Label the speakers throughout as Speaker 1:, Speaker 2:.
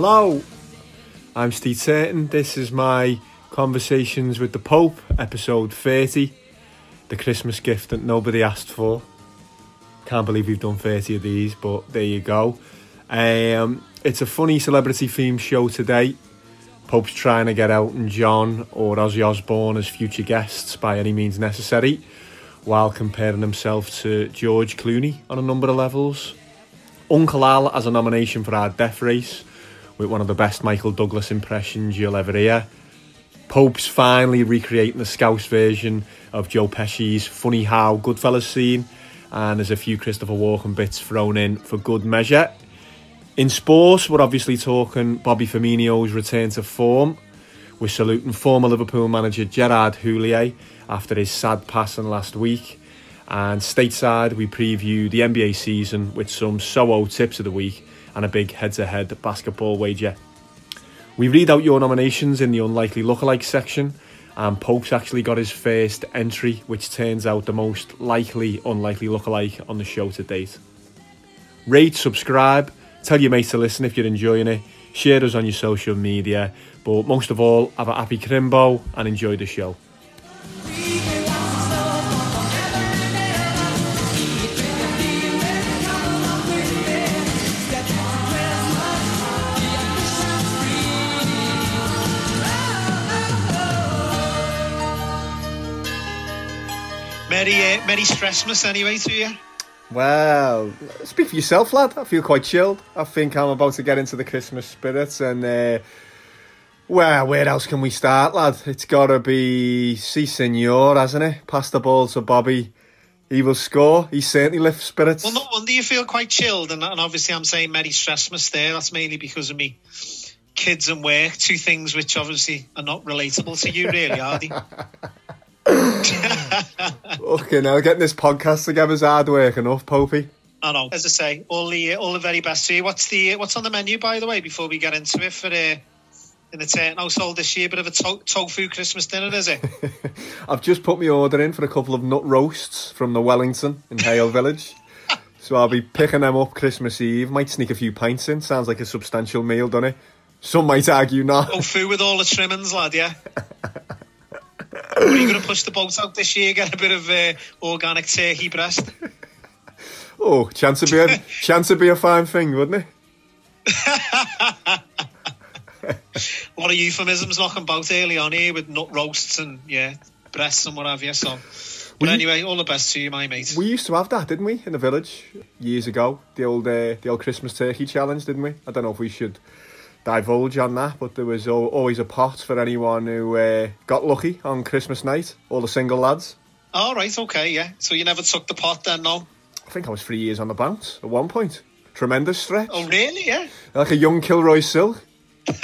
Speaker 1: Hello, I'm Steve Turton. This is my Conversations with the Pope, episode 30. The Christmas gift that nobody asked for. Can't believe we've done 30 of these, but there you go. Um, it's a funny celebrity themed show today. Pope's trying to get Elton John or Ozzy Osbourne as future guests by any means necessary, while comparing himself to George Clooney on a number of levels. Uncle Al has a nomination for our death race with one of the best Michael Douglas impressions you'll ever hear. Pope's finally recreating the Scouse version of Joe Pesci's Funny How Goodfellas scene, and there's a few Christopher Walken bits thrown in for good measure. In sports, we're obviously talking Bobby Firmino's return to form. We're saluting former Liverpool manager Gerard Houllier after his sad passing last week. And stateside, we preview the NBA season with some SOO tips of the week and a big head to head basketball wager. We read out your nominations in the unlikely lookalike section, and Pope's actually got his first entry, which turns out the most likely unlikely lookalike on the show to date. Rate, subscribe, tell your mates to listen if you're enjoying it, share us on your social media, but most of all, have a happy Crimbo and enjoy the show.
Speaker 2: Merry, uh, Merry Stressmas anyway to you.
Speaker 1: Well, speak for yourself, lad. I feel quite chilled. I think I'm about to get into the Christmas spirit, and uh, well, where else can we start, lad? It's got to be Si Senor, hasn't it? Pass the ball to Bobby. He will score. He certainly lifts spirits.
Speaker 2: Well, no wonder you feel quite chilled, and, and obviously I'm saying Merry Stressmas there. That's mainly because of me kids and work, two things which obviously are not relatable to you, really, are they?
Speaker 1: okay, now getting this podcast together is hard work enough, Popey.
Speaker 2: I know. As I say, all the all the very best to you. What's the what's on the menu, by the way, before we get into it for uh, in the Turton household this year? a Bit of a to- tofu Christmas dinner, is it?
Speaker 1: I've just put my order in for a couple of nut roasts from the Wellington in Hale Village. So I'll be picking them up Christmas Eve. Might sneak a few pints in. Sounds like a substantial meal, doesn't it? Some might argue not.
Speaker 2: Tofu with all the trimmings, lad. Yeah. Are you going to push the boat out this year? Get a bit of uh, organic turkey breast.
Speaker 1: Oh, chance to be a chance to be a fine thing, wouldn't it?
Speaker 2: a lot of euphemisms knocking about early on here with nut roasts and yeah, breasts and what have you. So, but
Speaker 1: We-
Speaker 2: anyway, all the best to you, my mate.
Speaker 1: We used to have that, didn't we, in the village years ago? The old uh, the old Christmas turkey challenge, didn't we? I don't know if we should divulge on that, but there was al- always a pot for anyone who uh, got lucky on Christmas night. All the single lads.
Speaker 2: All right, okay, yeah. So you never took the pot then, no?
Speaker 1: I think I was three years on the bounce at one point. Tremendous stretch.
Speaker 2: Oh, really? Yeah.
Speaker 1: Like a young Kilroy Silk.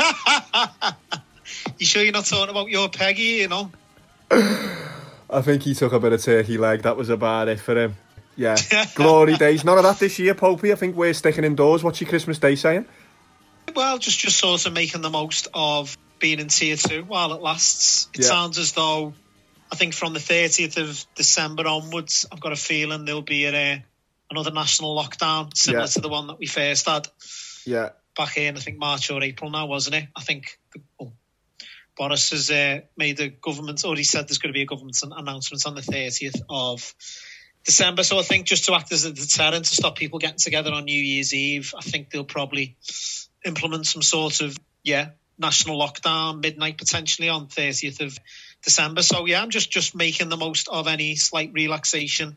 Speaker 2: You sure you're not talking about your Peggy? You know.
Speaker 1: I think he took a bit of turkey leg. That was about it for him. Yeah, glory days. None of that this year, Popey. I think we're sticking indoors. What's your Christmas Day saying?
Speaker 2: Well, just just sort of making the most of being in tier two while it lasts. It
Speaker 1: Yeah.
Speaker 2: sounds as though I think from the 30th of December onwards, I've got a feeling there'll be a, another national lockdown similar
Speaker 1: Yeah.
Speaker 2: to the one that we first had
Speaker 1: Yeah,
Speaker 2: back in I think March or April now, wasn't it? I think the, oh, Boris has uh, made the government already said there's going to be a government an- announcement on the 30th of December. So I think just to act as a deterrent to stop people getting together on New Year's Eve, I think they'll probably implement some sort of yeah national lockdown midnight potentially on 30th of December. So yeah, I'm just just making the most of any slight relaxation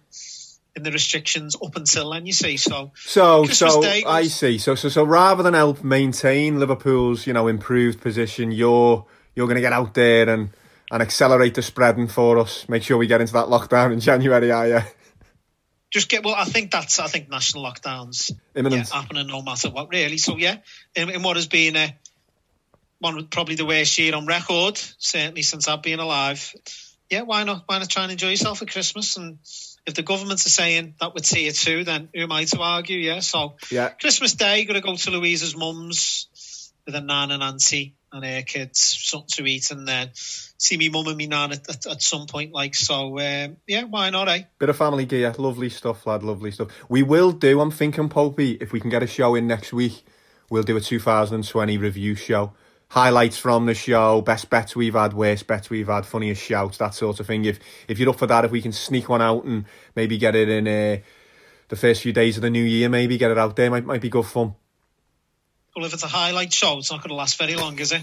Speaker 2: in the restrictions up until then. You see, so
Speaker 1: So,
Speaker 2: Christmas
Speaker 1: so
Speaker 2: Day
Speaker 1: I see. So, so, so rather than help maintain Liverpool's, you know, improved position, you're you're going to get out there and and accelerate the spreading for us. Make sure we get into that lockdown in January, are you?
Speaker 2: Just get well. I think that's I think national lockdowns yeah,
Speaker 1: Imminent.
Speaker 2: happening no matter what, really. So yeah, in, in what has been a one probably the worst year on record, certainly since I've been alive. Yeah, why not? Why not try and enjoy yourself at Christmas? And if the governments are saying that we're tier two, then who am I to argue? Yeah, so
Speaker 1: Yeah.
Speaker 2: Christmas Day, going to go to Louisa's mum's with a nan and auntie and her kids, something to eat, and then see me mum and me nan at, at, at some point. Like so, um, yeah, why not? Eh?
Speaker 1: Bit of family gear. Lovely stuff, lad. Lovely stuff. We will do, I'm thinking, Popey, if we can get a show in next week, we'll do a 2020 review show. Highlights from the show, best bets we've had, worst bets we've had, funniest shouts, that sort of thing. If if you're up for that, if we can sneak one out and maybe get it in uh, the first few days of the new year, maybe get it out there, might might be good fun.
Speaker 2: Well, if it's a highlight show, it's not going to last very long, is it?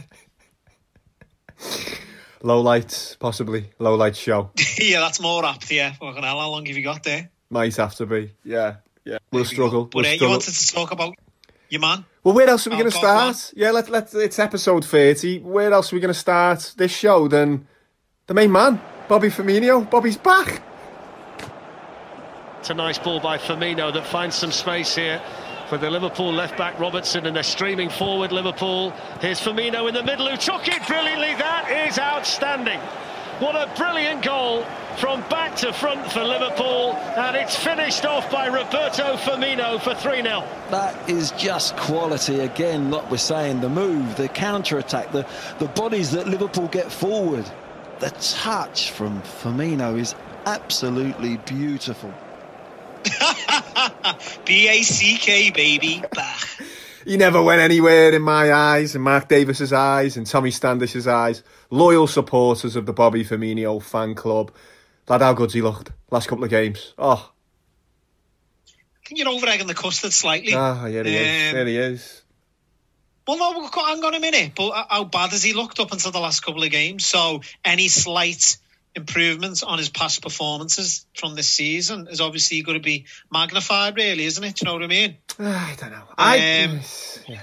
Speaker 1: Low lights, possibly. Low light show.
Speaker 2: yeah, that's more apt, yeah. Fucking hell, how long have you got there?
Speaker 1: Might have to be. Yeah, yeah. We'll struggle.
Speaker 2: But
Speaker 1: we'll
Speaker 2: uh, you
Speaker 1: struggle.
Speaker 2: wanted to talk about your man?
Speaker 1: Well, where else are we
Speaker 2: Oh,
Speaker 1: going to
Speaker 2: go on.
Speaker 1: start? Yeah, let, let, it's episode 30. Where else are we going to start this show than the main man, Bobby Firmino? Bobby's back.
Speaker 3: It's a nice ball by Firmino that finds some space here for the Liverpool left back Robertson, and they're streaming forward. Liverpool. Here's Firmino in the middle who took it brilliantly. That is outstanding. What a brilliant goal from back to front for Liverpool, and it's finished off by Roberto Firmino for 3 0.
Speaker 4: That is just quality again. Like we're saying, the move, the counter attack, the the bodies that Liverpool get forward. The touch from Firmino is absolutely beautiful.
Speaker 2: B A C K, baby. Bah.
Speaker 1: He never went anywhere in my eyes, in Mark Davis's eyes, in Tommy Standish's eyes. Loyal supporters of the Bobby Firmino fan club. Lad, how good's he looked last couple of games? Oh, Can
Speaker 2: You're over egging the custard slightly.
Speaker 1: ah, here he is.
Speaker 2: Um,
Speaker 1: There he is.
Speaker 2: Well, no, hang on a minute. But how bad has he looked up until the last couple of games? So any slight improvements on his past performances from this season is obviously going to be magnified, really, isn't it? Do you know what I mean?
Speaker 1: Ah, I don't know. I,
Speaker 2: Um,
Speaker 1: yeah.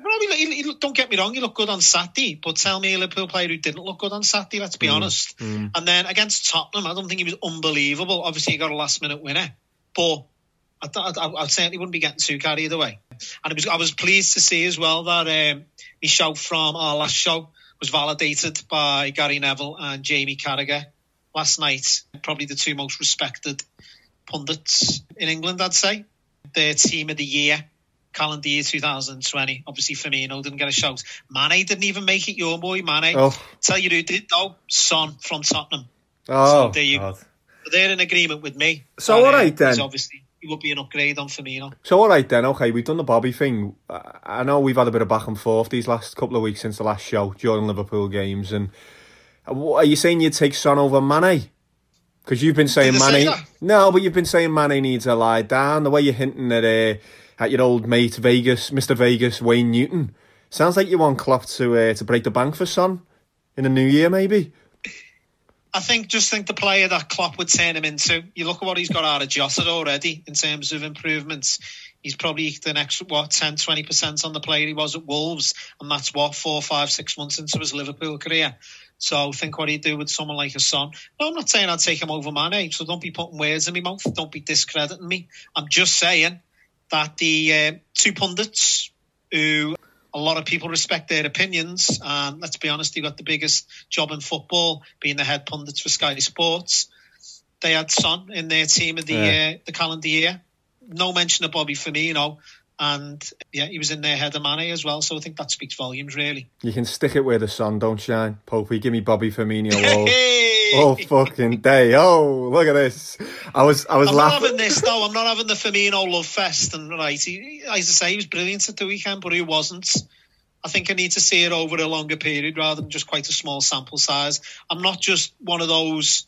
Speaker 2: I mean, he, he, don't get me wrong, he looked good on Saturday, but tell me a Liverpool player who didn't look good on Saturday, let's be
Speaker 1: Mm,
Speaker 2: honest. And then against Tottenham, I don't think he was unbelievable. Obviously, he got a last minute winner, but I, th- I, I certainly wouldn't be getting too carried away. And it was, I was pleased to see as well that um, my show from our last show was validated by Gary Neville and Jamie Carragher last night. Probably the two most respected pundits in England, I'd say. Their team of the year, calendar year 2020. Obviously, Firmino didn't get a shout. Mane didn't even make it. Your boy Mane.
Speaker 1: Oh.
Speaker 2: Tell you who did though, Son from Tottenham.
Speaker 1: Oh,
Speaker 2: there you-
Speaker 1: God.
Speaker 2: They're in agreement with me.
Speaker 1: So, all right then.
Speaker 2: Obviously, it would be an upgrade on Firmino.
Speaker 1: So all right then, okay, we've done the Bobby thing. I know we've had a bit of back and forth these last couple of weeks since the last show during Liverpool games, and what- are you saying you'd take Son over Mane? Because you've been saying
Speaker 2: I say
Speaker 1: No, but you've been saying Mane needs to lie down. The way you're hinting at uh, at your old mate Vegas, Mister Vegas, Wayne Newton. Sounds like you want Klopp to uh, to break the bank for Son in the new year, maybe.
Speaker 2: I think just think the player that Klopp would turn him into. You look at what he's got out of Jota already in terms of improvements. He's probably the next what 10, 20 percent on the player he was at Wolves, and that's what four, five, six months into his Liverpool career. So think what he'd do with someone like a son. No, I'm not saying I'd take him over Mane. So don't be putting words in my mouth. Don't be discrediting me. I'm just saying that the uh, two pundits who a lot of people respect their opinions. And let's be honest, they got the biggest job in football, being the head pundits for Sky Sports. They had Son in their team of the
Speaker 1: Yeah.
Speaker 2: uh, the calendar year. No mention of Bobby Firmino, and yeah, he was in there head of Mane as well. So I think that speaks volumes, really.
Speaker 1: You can stick it where the sun don't shine. Popey, give me Bobby Firmino oh. all,
Speaker 2: Hey!
Speaker 1: all fucking day. Oh, look at this. I was I was
Speaker 2: I'm not
Speaker 1: laughing.
Speaker 2: having this though. I'm not having the Firmino love fest. And right, he, as I say, he was brilliant at the weekend, but he wasn't. I think I need to see it over a longer period rather than just quite a small sample size. I'm not just one of those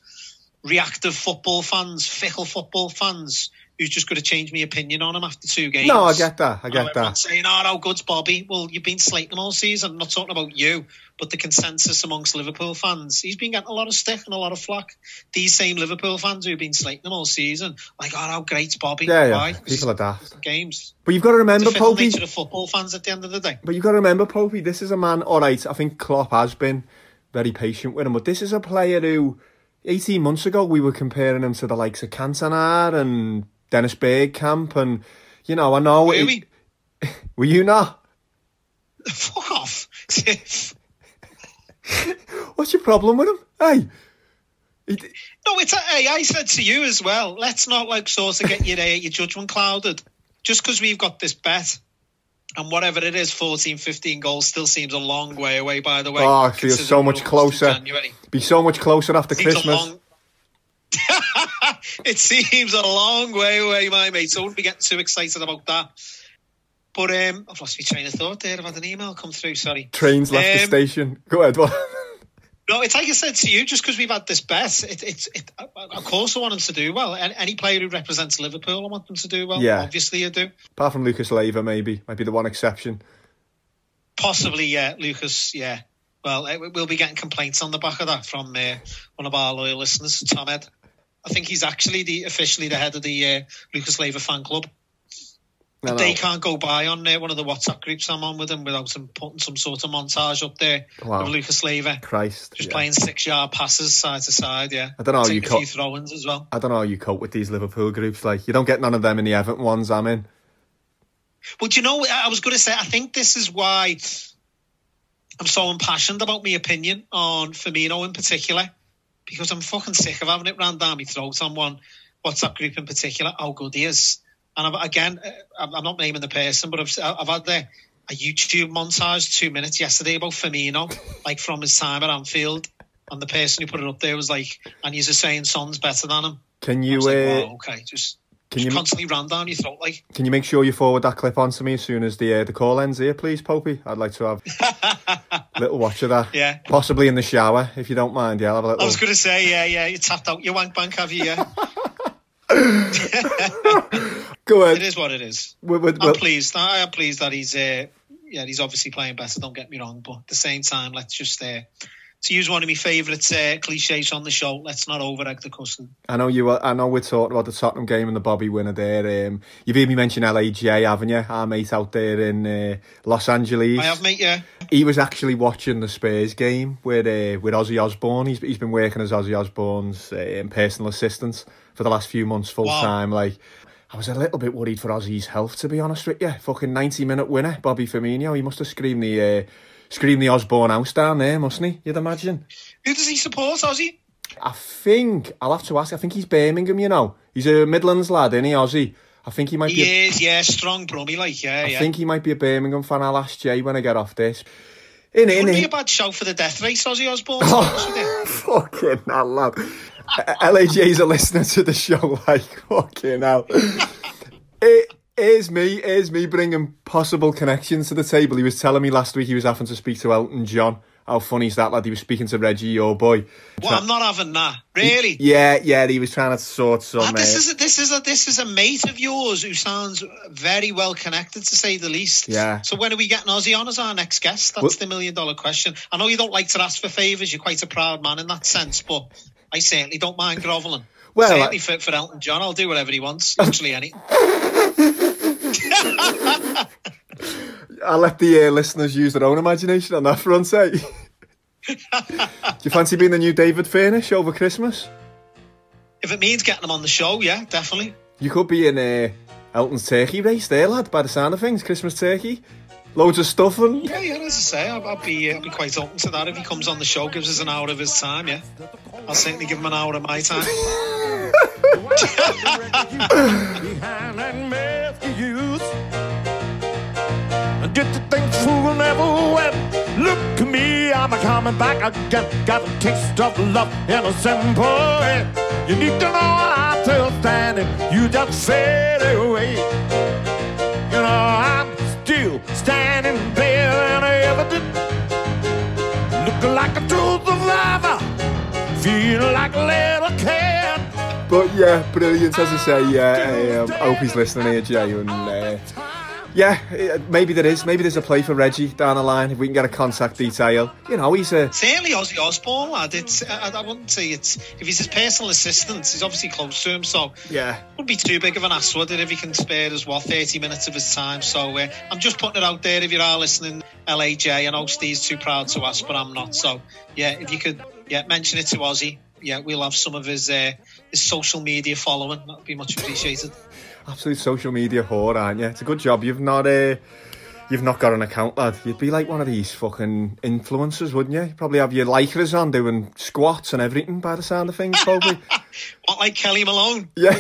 Speaker 2: reactive football fans, fickle football fans who's just going to change my opinion on him after two games.
Speaker 1: No, I get that. I get
Speaker 2: know,
Speaker 1: that.
Speaker 2: saying, oh, how good's Bobby? Well, you've been slating him all season. I'm not talking about you, but the consensus amongst Liverpool fans. He's been getting a lot of stick and a lot of flack. These same Liverpool fans who've been slating him all season, like, oh, how great's Bobby?
Speaker 1: Yeah, yeah.
Speaker 2: Why?
Speaker 1: People are daft.
Speaker 2: Games.
Speaker 1: But you've got to remember, Popey.
Speaker 2: of football fans at the end of the day.
Speaker 1: But you've got to remember, Popey, this is a man, all right, I think Klopp has been very patient with him, but this is a player who, 18 months ago, we were comparing him to the likes of Cantona and Dennis Bergkamp, and, you know, I know...
Speaker 2: Were
Speaker 1: it-
Speaker 2: we?
Speaker 1: Were you not?
Speaker 2: Fuck off.
Speaker 1: What's your problem with him? Hey, he,
Speaker 2: No, it's hey, I said to you as well. Let's not like sort of get your uh, your judgment clouded. Just because we've got this bet and whatever it is, 14, 15 goals still seems a long way away. By the way,
Speaker 1: Oh, feels so much
Speaker 2: we're almost in
Speaker 1: closer. Be so much closer after
Speaker 2: Seems a
Speaker 1: Christmas.
Speaker 2: long- it seems a long way away, my mate. So I wouldn't be getting too excited about that. But um, I've lost my train of thought there. I've had an email come through. Sorry.
Speaker 1: Trains left the
Speaker 2: Um,
Speaker 1: station. Go ahead. What?
Speaker 2: No, it's like I said to you, just because we've had this bet, it, it's it, of course I want them to do well. Any, any player who represents Liverpool, I want them to do well.
Speaker 1: Yeah.
Speaker 2: Obviously, I do.
Speaker 1: Apart from Lucas Leiva, maybe might be the one exception.
Speaker 2: Possibly, yeah, Lucas, yeah. Well, eh, we'll be getting complaints on the back of that from uh, one of our loyal listeners, Tom Ed. I think he's actually the officially the head of the uh, Lucas Leiva fan club.
Speaker 1: No,
Speaker 2: They can't go by on uh, one of the WhatsApp groups I'm on with him without him putting some sort of montage up there
Speaker 1: Wow.
Speaker 2: of Lucas Leiva
Speaker 1: Christ.
Speaker 2: just
Speaker 1: yeah.
Speaker 2: playing six yard passes side to side. Yeah,
Speaker 1: I don't know how you
Speaker 2: Take a
Speaker 1: co-
Speaker 2: few throw-ins as well.
Speaker 1: I don't know how you cope with these Liverpool groups. Like you don't get none of them in the Everton ones. I'm in.
Speaker 2: Well, do you know, I was going to say, I think this is why I'm so impassioned about my opinion on Firmino in particular, because I'm fucking sick of having it ran down my throat on one WhatsApp group in particular, how good he is. And I've, again, uh, I'm not naming the person, but I've, I've had the, a YouTube montage, two minutes yesterday about Firmino, like from his time at Anfield. And the person who put it up there was like, and he's just saying Son's better than him.
Speaker 1: Can you
Speaker 2: like,
Speaker 1: uh,
Speaker 2: wow, okay, just,
Speaker 1: can you
Speaker 2: constantly ran down your throat, like.
Speaker 1: can you make sure you forward that clip on to me as soon as the uh, the call ends here, please, Popey? I'd like to have a little watch of that.
Speaker 2: Yeah.
Speaker 1: Possibly in the shower, if you don't mind. Yeah, I'll have a little.
Speaker 2: I was going to say, yeah, yeah, you tapped out your wank bank, have you? Yeah,
Speaker 1: Go ahead.
Speaker 2: is what it is.
Speaker 1: We- we-
Speaker 2: I'm pleased. I am pleased that he's, uh, yeah, he's obviously playing better. Don't get me wrong, but at the same time, let's just, uh, to use one of my favourite uh, cliches on the show, let's not over egg the custard.
Speaker 1: I know you. were- I know we're talking about the Tottenham game and the Bobby winner there. Um, you've heard me mention LAJ, haven't you? Our mate out there in uh, Los Angeles.
Speaker 2: I have, mate. Yeah,
Speaker 1: He was actually watching the Spurs game with uh, with Ozzy Osbourne. He's he's been working as Ozzy Osbourne's uh, personal assistant for the last few months, full
Speaker 2: Wow.
Speaker 1: time. Like. I was a little bit worried for Ozzy's health, to be honest with you. Fucking ninety minute winner, Bobby Firmino. He must have screamed the screamed the Osbourne house down there, mustn't he? You'd imagine.
Speaker 2: who does he support, Ozzy?
Speaker 1: I think I'll have to ask. I think he's Birmingham. You know, he's a Midlands lad, isn't he, Ozzy? I think he might be. A,
Speaker 2: He is, yeah, strong brummy, like, yeah,
Speaker 1: I
Speaker 2: yeah.
Speaker 1: think he might be a Birmingham fan. I'll ask Jay when I get off this. In it,
Speaker 2: Wouldn't be a bad show for the death race, Ozzy Osbourne. be honest.
Speaker 1: Fucking hell, lad. LAJ's a listener to the show, like, fucking hell. It eh, is me, is me bringing possible connections to the table. He was telling me last week he was having to speak to Elton John. How funny is that, lad? He was speaking to Reggie, your boy.
Speaker 2: Well, I'm not having that. Really?
Speaker 1: Yeah, yeah, he was trying to sort some.
Speaker 2: Ah, this
Speaker 1: uh,
Speaker 2: is a, this is a this is a mate of yours who sounds very well connected, to say the least.
Speaker 1: Yeah.
Speaker 2: So when are we getting Ozzy on as our next guest? That's
Speaker 1: Well-
Speaker 2: the million dollar question. I know you don't like to ask for favours. You're quite a proud man in that sense, but I certainly don't mind grovelling.
Speaker 1: Well,
Speaker 2: certainly
Speaker 1: I-
Speaker 2: for, for Elton John, I'll do whatever he wants. Literally any.
Speaker 1: I'll let the uh, listeners use their own imagination on that front, eh? Do you fancy being the new David Furnish over Christmas?
Speaker 2: If it means getting him on the show, yeah, definitely.
Speaker 1: You could be in uh, Elton's turkey race there, lad, by the sound of things. Christmas turkey. Loads of stuffing.
Speaker 2: Yeah, yeah. As I say, I'll, I'll be uh, I'll be quite open to that if he comes on the show, gives us an hour of his time. Yeah, I'll certainly give him an hour of my time.
Speaker 5: Did you think fool never went? Look at me, I'm a coming back again. Got a taste of love in a simple way. You need to know I'm still standing. You just fade away. You know I'm still standing there and evident. Looking like a true survivor. Feel like a little kid.
Speaker 1: But yeah, brilliant, as I say. Yeah, um, I hope he's listening here, Jay. And uh, yeah, maybe there is. Maybe there's a play for Reggie down the line if we can get a contact detail. You know, he's a.
Speaker 2: Certainly Ozzy Osbourne, lad. It's, I, I wouldn't say it's if he's his personal assistant, he's obviously close to him, so
Speaker 1: Yeah.
Speaker 2: wouldn't be too big of an ass, would it, if he can spare us what thirty minutes of his time? So uh, I'm just putting it out there. If you are listening, LAJ, I know Steve's too proud to ask, but I'm not. So yeah, if you could, yeah, mention it to Ozzy. Yeah, we'll have some of his uh, his social media following. That'd be much appreciated.
Speaker 1: Absolute social media whore, aren't you? It's a good job you've not uh, you've not got an account, lad. You'd be like one of these fucking influencers, wouldn't you? You'd probably have your lycras on doing squats and everything by the sound of things, probably.
Speaker 2: Not like Kelly Malone.
Speaker 1: yeah.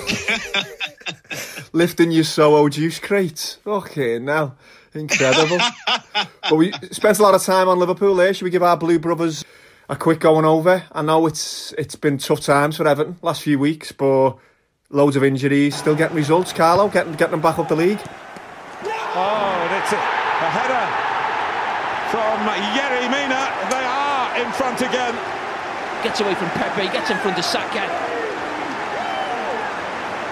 Speaker 1: Lifting your Soho juice crates. Okay, now. Incredible. but we spent a lot of time on Liverpool there. Should we give our Blue Brothers a quick going over? I know it's it's been tough times for Everton last few weeks, but loads of injuries, still getting results. Carlo, getting getting them back up the league.
Speaker 3: Oh,
Speaker 6: gets it. A header from Yerry Mina. They are in front again.
Speaker 7: Gets away from Pepe, gets in front of Saka.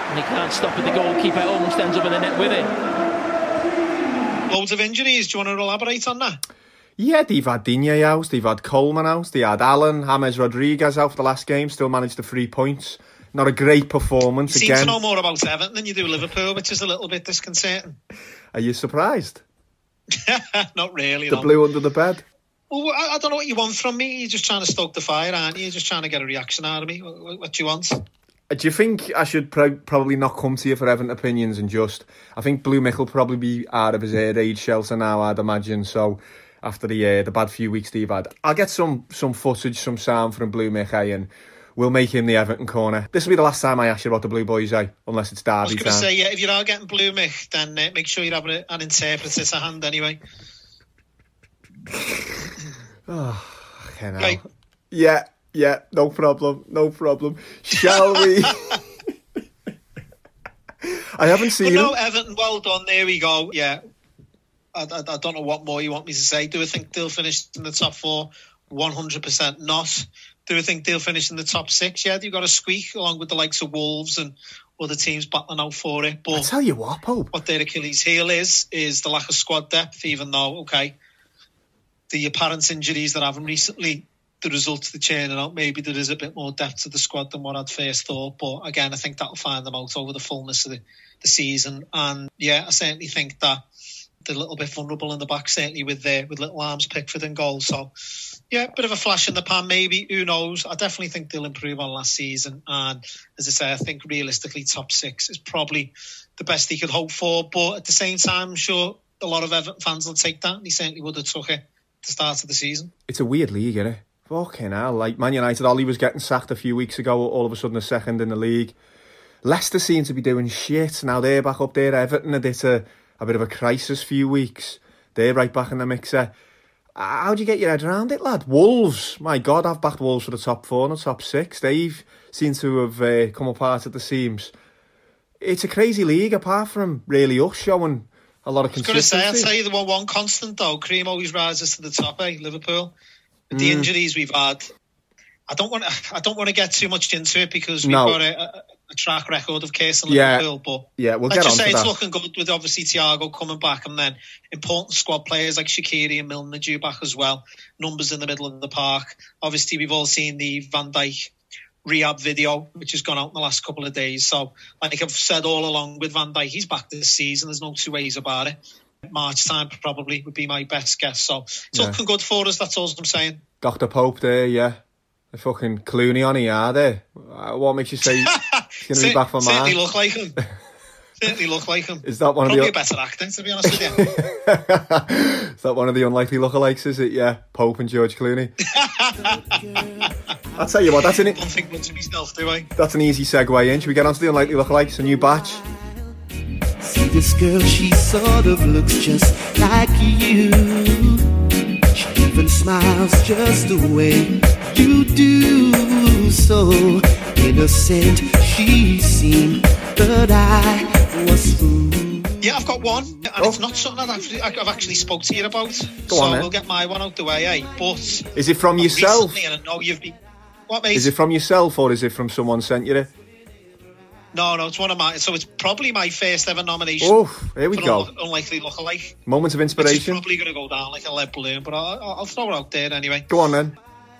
Speaker 7: And he can't stop it. The goalkeeper almost ends up in the net with it.
Speaker 2: Loads of injuries. Do you want to elaborate on that?
Speaker 1: Yeah, they've had Digne out, they've had Coleman out, they had Allen, James Rodriguez out for the last game, still managed the three points. Not a great performance
Speaker 2: You seem to know more about Everton than you do Liverpool, which is a little bit disconcerting.
Speaker 1: Are you surprised?
Speaker 2: Not really.
Speaker 1: The
Speaker 2: no.
Speaker 1: blue under the bed?
Speaker 2: Well, I, I don't know what you want from me. You're just trying to stoke the fire, aren't you? You're just trying to get a reaction out of me. What, what- do you want?
Speaker 1: Uh, Do you think I should pro- probably not come to you for Everton opinions and just? I think Blue Mick will probably be out of his air raid shelter now, I'd imagine. So after the uh, the bad few weeks they've had, I'll get some some footage, some sound from Blue Mick, eh, and we'll make him the Everton corner. This will be the last time I ask you about the Blue Boys, eh? Unless it's Derby
Speaker 2: I was going to say, yeah, if you are getting blue, Mick, then uh, make sure you have a, an interpreter to hand anyway.
Speaker 1: Fucking hell.
Speaker 2: Right.
Speaker 1: Yeah, yeah, no problem, no problem. Shall we? I haven't
Speaker 2: But
Speaker 1: seen
Speaker 2: no. Everton, well done. There we go. Yeah. I, I, I don't know what more you want me to say. Do I think they'll finish in the top four? 100% not. Do I think they'll finish in the top six? Yeah, you've got to squeak along with the likes of Wolves and other teams battling out for it.
Speaker 1: I
Speaker 2: But
Speaker 1: tell you what, Pope.
Speaker 2: what their Achilles heel is, is the lack of squad depth, even though, okay, the apparent injuries that haven't recently, the results they're churning out, maybe there is a bit more depth to the squad than what I'd first thought. But again, I think that'll find them out over the fullness of the, the season. And yeah, I certainly think that a little bit vulnerable in the back, certainly with their, with little arms Pickford and goal. So yeah, bit of a flash in the pan, maybe. Who knows? I definitely think they'll improve on last season. And as I say, I think realistically, top six is probably the best he could hope for. But at the same time, I'm sure a lot of Everton fans will take that. And he certainly would have took it at the start of the season.
Speaker 1: It's a weird league, isn't it? Fucking hell. Like Man United, Ollie was getting sacked a few weeks ago, all of a sudden a second in the league. Leicester seem to be doing shit. Now they're back up there. Everton had hit a, a bit of a crisis few weeks. They're right back in the mixer. How do you get your head around it, lad? Wolves, my God, I've backed Wolves for the top four and the top six. They've seem to have uh, come apart at the seams. It's a crazy league, apart from really us showing a lot of
Speaker 2: I was going to say, I'll
Speaker 1: consistency.
Speaker 2: tell you the one, one constant though. Cream always rises to the top, eh? Liverpool. With
Speaker 1: Mm.
Speaker 2: the injuries we've had, I don't want to. I don't want to get too much into it because we've
Speaker 1: No.
Speaker 2: got a, a, a track record of casing
Speaker 1: Yeah.
Speaker 2: Liverpool. But
Speaker 1: Yeah, we'll
Speaker 2: let's
Speaker 1: get
Speaker 2: just
Speaker 1: on
Speaker 2: say it's
Speaker 1: that.
Speaker 2: looking good with obviously Thiago coming back, and then important squad players like Shaqiri and Milner due back as well. Numbers in the middle of the park. Obviously, we've all seen the Van Dijk rehab video, which has gone out in the last couple of days. So, like I've said all along with Van Dijk, he's back this season. There's no two ways about it. March time probably would be my best guess. So it's
Speaker 1: Yeah.
Speaker 2: looking good for us. That's all I'm saying.
Speaker 1: Dr. Pope there, yeah. The fucking Clooney on ER there. Uh, What makes you say he's going to be back for
Speaker 2: Certainly
Speaker 1: March?
Speaker 2: look like him. certainly look like him.
Speaker 1: Is that one of
Speaker 2: Probably
Speaker 1: the
Speaker 2: a better actor, to be honest with you.
Speaker 1: is that one of the unlikely lookalikes? Is it? Yeah, Pope and George Clooney. I'll tell you what. That's an
Speaker 2: don't think much of myself, do I?
Speaker 1: that's an easy segue in. Should we get on to the unlikely lookalikes? A new batch.
Speaker 8: See this girl, she sort of looks just like you. She even smiles just the way you do. So innocent she seemed, but I was fooled.
Speaker 2: Yeah, I've got one, and
Speaker 1: Oh.
Speaker 2: it's not something I've actually, I've actually spoke to you about.
Speaker 1: Go
Speaker 2: so
Speaker 1: on, then.
Speaker 2: we'll get my one out the way, eh? But
Speaker 1: Is it from yourself?
Speaker 2: recently, and I know you've been. What, mate?
Speaker 1: Is it from yourself or is it from someone sent you it?
Speaker 2: No, no, it's one of my. So it's probably my first ever nomination.
Speaker 1: Oh, here we
Speaker 2: for
Speaker 1: go.
Speaker 2: Un- unlikely lookalike.
Speaker 1: Moment of
Speaker 2: Which is
Speaker 1: inspiration.
Speaker 2: probably going to go down like a lead balloon, but I'll, I'll throw it out there anyway.
Speaker 1: Go on then.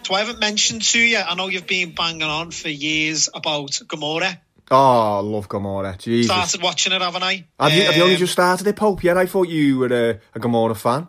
Speaker 2: So I haven't mentioned to you. I know you've been banging on for years about Gomorrah.
Speaker 1: Oh, I love Gomorrah. Jesus.
Speaker 2: Started watching it, haven't I?
Speaker 1: Have you, have you only
Speaker 2: Um,
Speaker 1: just started it, Pope? Yeah, I thought you were a, a Gomorrah fan.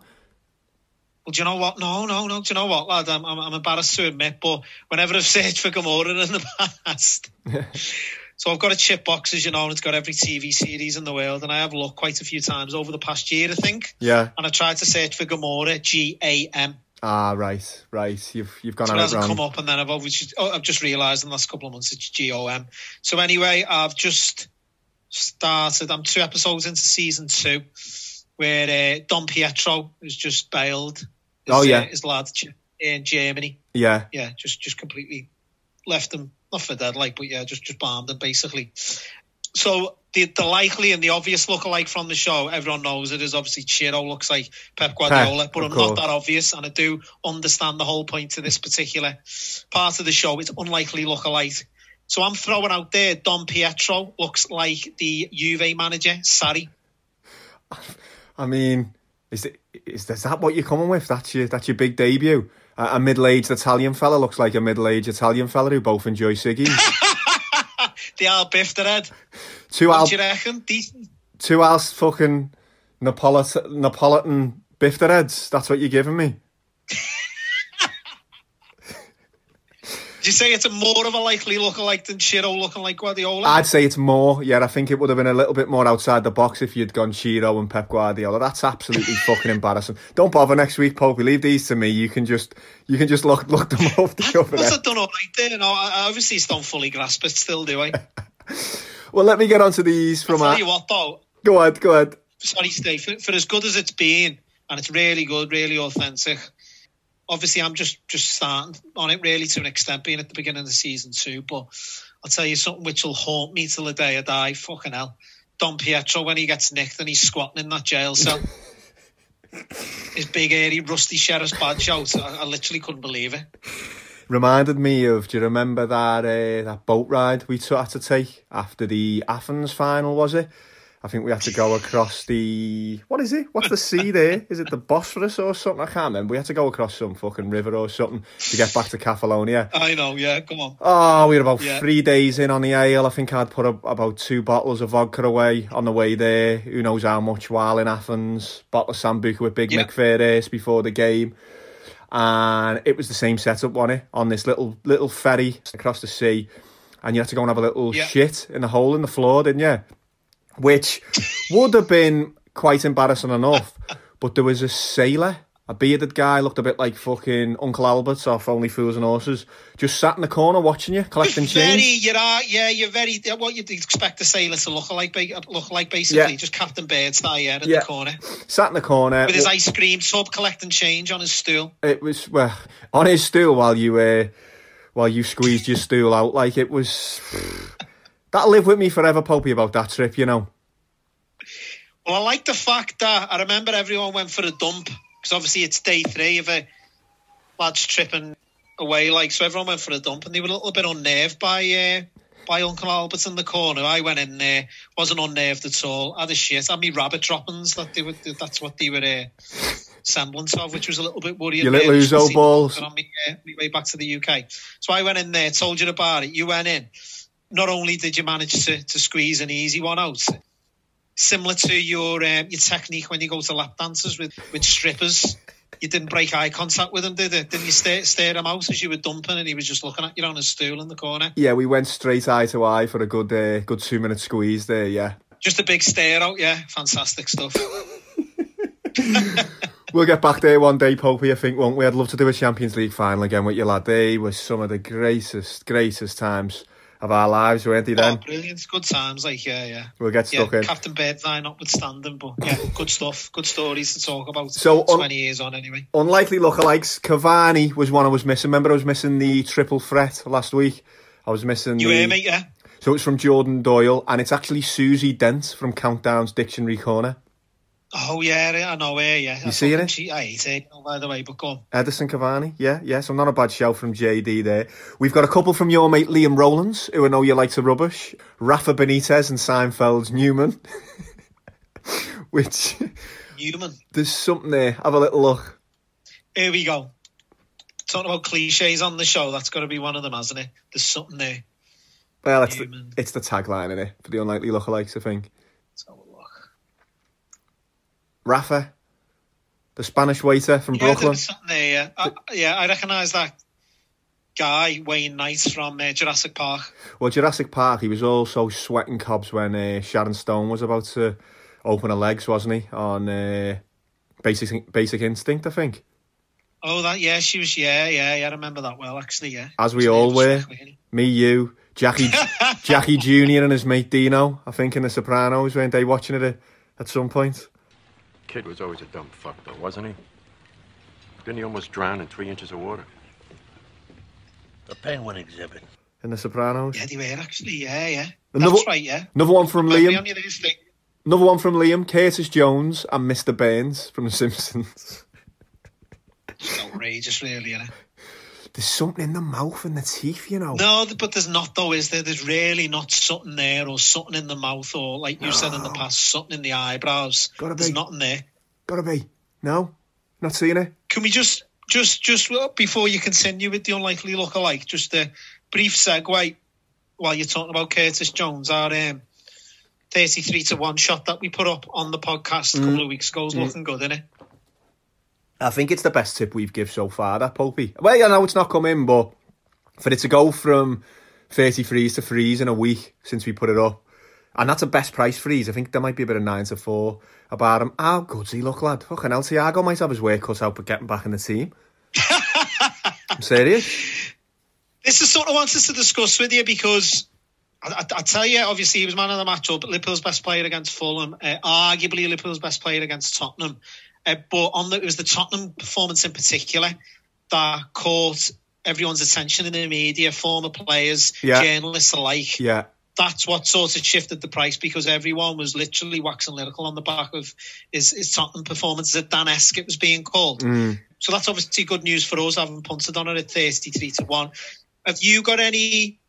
Speaker 2: Well, do you know what? No, no, no. Do you know what, lad? I'm, I'm, I'm embarrassed to admit, but whenever I've searched for Gomorrah in the past, so I've got a chip box, as you know, and it's got every TV series in the world, and I have looked quite a few times over the past year, I think.
Speaker 1: Yeah.
Speaker 2: And I tried to search for Gomorrah, G A M.
Speaker 1: Ah, right, right. You've you've gone
Speaker 2: So it hasn't come up, and then I've obviously, oh, I've just realised in the last couple of months it's G O M. So anyway, I've just started. I'm two episodes into season two, where uh, Don Pietro has just bailed. His,
Speaker 1: Oh, yeah.
Speaker 2: uh, his lad in Germany.
Speaker 1: Yeah,
Speaker 2: Yeah, just just completely left him not for dead, like, but yeah, just just bombed him basically. So the, the likely and the obvious look-alike from the show, everyone knows it is obviously Ciro looks like Pep Guardiola,
Speaker 1: Pep,
Speaker 2: but I'm not that obvious, and I do understand the whole point of this particular part of the show. It's unlikely look-alike. So I'm throwing out there Don Pietro looks like the Juve manager, Sarri.
Speaker 1: I mean, is it is, is that what you're coming with? That's your that's your big debut. A, a middle-aged Italian fella looks like a middle-aged Italian fella who both enjoy ciggies.
Speaker 2: The Al Biftered.
Speaker 1: two
Speaker 2: What
Speaker 1: al
Speaker 2: do you reckon? Decent.
Speaker 1: two al fucking Napolit- Napolitan bifterheads. That's what you're giving me.
Speaker 2: Did you say it's a more of a likely look-alike than Ciro looking like Guardiola?
Speaker 1: I'd say it's more. Yeah, I think it would have been a little bit more outside the box if you'd gone Ciro and Pep Guardiola. That's absolutely fucking embarrassing. Don't bother next week, Popey. Leave these to me. You can just you can just look look them up the over
Speaker 2: Must
Speaker 1: there.
Speaker 2: have done all right there. No, I obviously don't fully grasp it still, do I?
Speaker 1: Well, let me get onto these from.
Speaker 2: I'll tell
Speaker 1: our-
Speaker 2: you what, though.
Speaker 1: Go ahead, go ahead.
Speaker 2: Sorry, Steve. For, for as good as it's been, and it's really good, really authentic. Obviously, I'm just just starting on it really to an extent, being at the beginning of the season too. But I'll tell you something which will haunt me till the day I die. Fucking hell, Don Pietro when he gets nicked and he's squatting in that jail cell. His big airy rusty sheriff's badge out. I, I literally couldn't believe it.
Speaker 1: reminded me of. Do you remember that uh, that boat ride we had to take after the Athens final? Was it? I think we had to go across the what is it? What's the sea there? Is it the Bosphorus or something? I can't remember. We had to go across some fucking river or something to get back to Catalonia.
Speaker 2: I know, yeah. Come on.
Speaker 1: Oh, we were about
Speaker 2: Yeah.
Speaker 1: three days in on the ale. I think I'd put a, about two bottles of vodka away on the way there. Who knows how much while in Athens. Bottle of Sambuca with Big
Speaker 2: Yeah.
Speaker 1: Fairhurst before the game. And it was the same setup, wasn't it? On this little little ferry across the sea. And you had to go and have a little
Speaker 2: Yeah.
Speaker 1: shit in the hole in the floor, didn't you? Which would have been quite embarrassing enough. But there was a sailor, a bearded guy, looked a bit like fucking Uncle Albert off Only Fools and Horses, just sat in the corner watching you, collecting
Speaker 2: Very,
Speaker 1: change.
Speaker 2: you are, uh, yeah, you're very. Uh, what you'd expect a sailor to look like, uh, look like basically,
Speaker 1: Yeah.
Speaker 2: just Captain Birdseye, yeah, in
Speaker 1: Yeah.
Speaker 2: the corner
Speaker 1: Sat in the corner.
Speaker 2: with his ice cream tub, collecting change on his stool.
Speaker 1: It was well on his stool while you uh, while you squeezed your stool out. Like it was. That'll live with me forever, Popey, about that trip. You know.
Speaker 2: Well, I like the fact that I remember everyone went for a dump because obviously it's day three of a lads tripping away, like so everyone went for a dump and they were a little bit unnerved by uh, by Uncle Albert in the corner. I went in there, wasn't unnerved at all. Had a shit, had me rabbit droppings that they were. That's what they were. Uh, semblance of which was a little bit worrying
Speaker 1: Your little
Speaker 2: really, just to Ouzo
Speaker 1: balls.
Speaker 2: on me, uh, me way back to the UK so I went in there told you about it you went in not only did you manage to, to squeeze an easy one out similar to your um, your technique when you go to lap dances with, with strippers. You didn't break eye contact with him, did it? Didn't you stare, stare him out as you were dumping and he was just looking at you on a stool in the corner?
Speaker 1: Yeah, we went straight eye to eye for a good uh, good two minute squeeze there. Yeah.
Speaker 2: Just a big stare out, yeah. Fantastic stuff.
Speaker 1: We'll get back there one day, Popey, I think, won't we? I'd love to do a Champions League final again with you, lad. They were some of the greatest, greatest times of our lives, weren't they
Speaker 2: Oh,
Speaker 1: then?
Speaker 2: brilliant. Good times, like, yeah, yeah.
Speaker 1: We'll get
Speaker 2: Yeah,
Speaker 1: stuck in.
Speaker 2: Captain Birdseye notwithstanding, but yeah, good stuff. Good stories to talk about.
Speaker 1: So, on-
Speaker 2: 20 years on, anyway.
Speaker 1: Unlikely lookalikes. Cavani was one I was missing. Remember, I was missing the triple threat last week. I was missing
Speaker 2: You
Speaker 1: the.
Speaker 2: hear me, yeah?
Speaker 1: So it's from Jordan Doyle, and it's actually Susie Dent from Countdown's Dictionary Corner.
Speaker 2: Oh, yeah, I know where. yeah.
Speaker 1: You seeing
Speaker 2: fucking
Speaker 1: it?
Speaker 2: She, I hate it. Oh, by the way, but go on.
Speaker 1: Edinson Cavani, yeah, yeah. So not a bad shout from JD there. We've got a couple from your mate Liam Rowlands, who I know you like to rubbish. Rafa Benitez and Seinfeld's Newman. Which
Speaker 2: Newman.
Speaker 1: there's something there. Have a little look.
Speaker 2: Here we go. Talking about cliches on the show, that's got to be one of them, hasn't it? There's something there.
Speaker 1: Well, it's the, it's the tagline in it for the unlikely lookalikes, I think.
Speaker 2: Let's have a look.
Speaker 1: Rafa, the Spanish waiter from
Speaker 2: Yeah,
Speaker 1: Brooklyn.
Speaker 2: there, yeah. I, yeah, I recognise that guy, Wayne Knight from uh, Jurassic Park.
Speaker 1: Well, Jurassic Park, he was also sweating cobs when uh, Sharon Stone was about to open her legs, wasn't he? On uh, Basic Basic Instinct, I think.
Speaker 2: Oh, that, yeah, she was, yeah, yeah, yeah, I remember that well, actually, yeah.
Speaker 1: As we all were. Me, you, Jackie, Jackie Junior, and his mate Dino. I think in The Sopranos, weren't they watching it at, at some point?
Speaker 9: Kid was always a dumb fuck, though, wasn't he? Didn't he almost drown in three inches of water?
Speaker 10: The penguin exhibit.
Speaker 1: in The Sopranos.
Speaker 2: Yeah, they were actually. Yeah, yeah.
Speaker 1: Another-
Speaker 2: That's right. Yeah.
Speaker 1: Another one from Liam.
Speaker 2: on you there, Steve.
Speaker 1: Another one from Liam. Curtis Jones and Mr. Burns from The Simpsons.
Speaker 2: It's outrageous, really. Isn't it?
Speaker 1: There's something in the mouth and the teeth, you know.
Speaker 2: No, but there's not though, is there? There's really not something there, or something in the mouth, or like you said in the past, something in the eyebrows.
Speaker 1: Gotta
Speaker 2: There's
Speaker 1: be.
Speaker 2: nothing there.
Speaker 1: Gotta be. No? Not seeing it?
Speaker 2: Can we just, just, just well, before you continue with the unlikely look-alike, just a brief segue while you're talking about Curtis Jones, our um, 33 to one shot that we put up on the podcast a couple of weeks ago is looking good, isn't it?
Speaker 1: I think it's the best tip we've give so far, that Popey. Well, I know it's not come in, but for it to go from 30 freeze to freeze in a week since we put it up, and that's a best price freeze. I think there might be a bit of 9 to 4 about him. How good's he look, lad? Fucking hell, Thiago might have his work cut out for getting back in the team. I'm serious.
Speaker 2: This is something I wanted to discuss with you because I, I, I tell you, obviously he was man of the match up, Liverpool's best player against Fulham, uh, arguably Liverpool's best player against Tottenham. Uh, but on the, it was the Tottenham performance in particular that caught everyone's attention in the media, former players,
Speaker 1: Yeah.
Speaker 2: journalists alike.
Speaker 1: Yeah.
Speaker 2: That's what sort of shifted the price because everyone was literally waxing lyrical on the back of his, his Tottenham performance. As Dan-esque it was being called. So that's obviously good news for us having punted on it at 33 to 1. Have you got any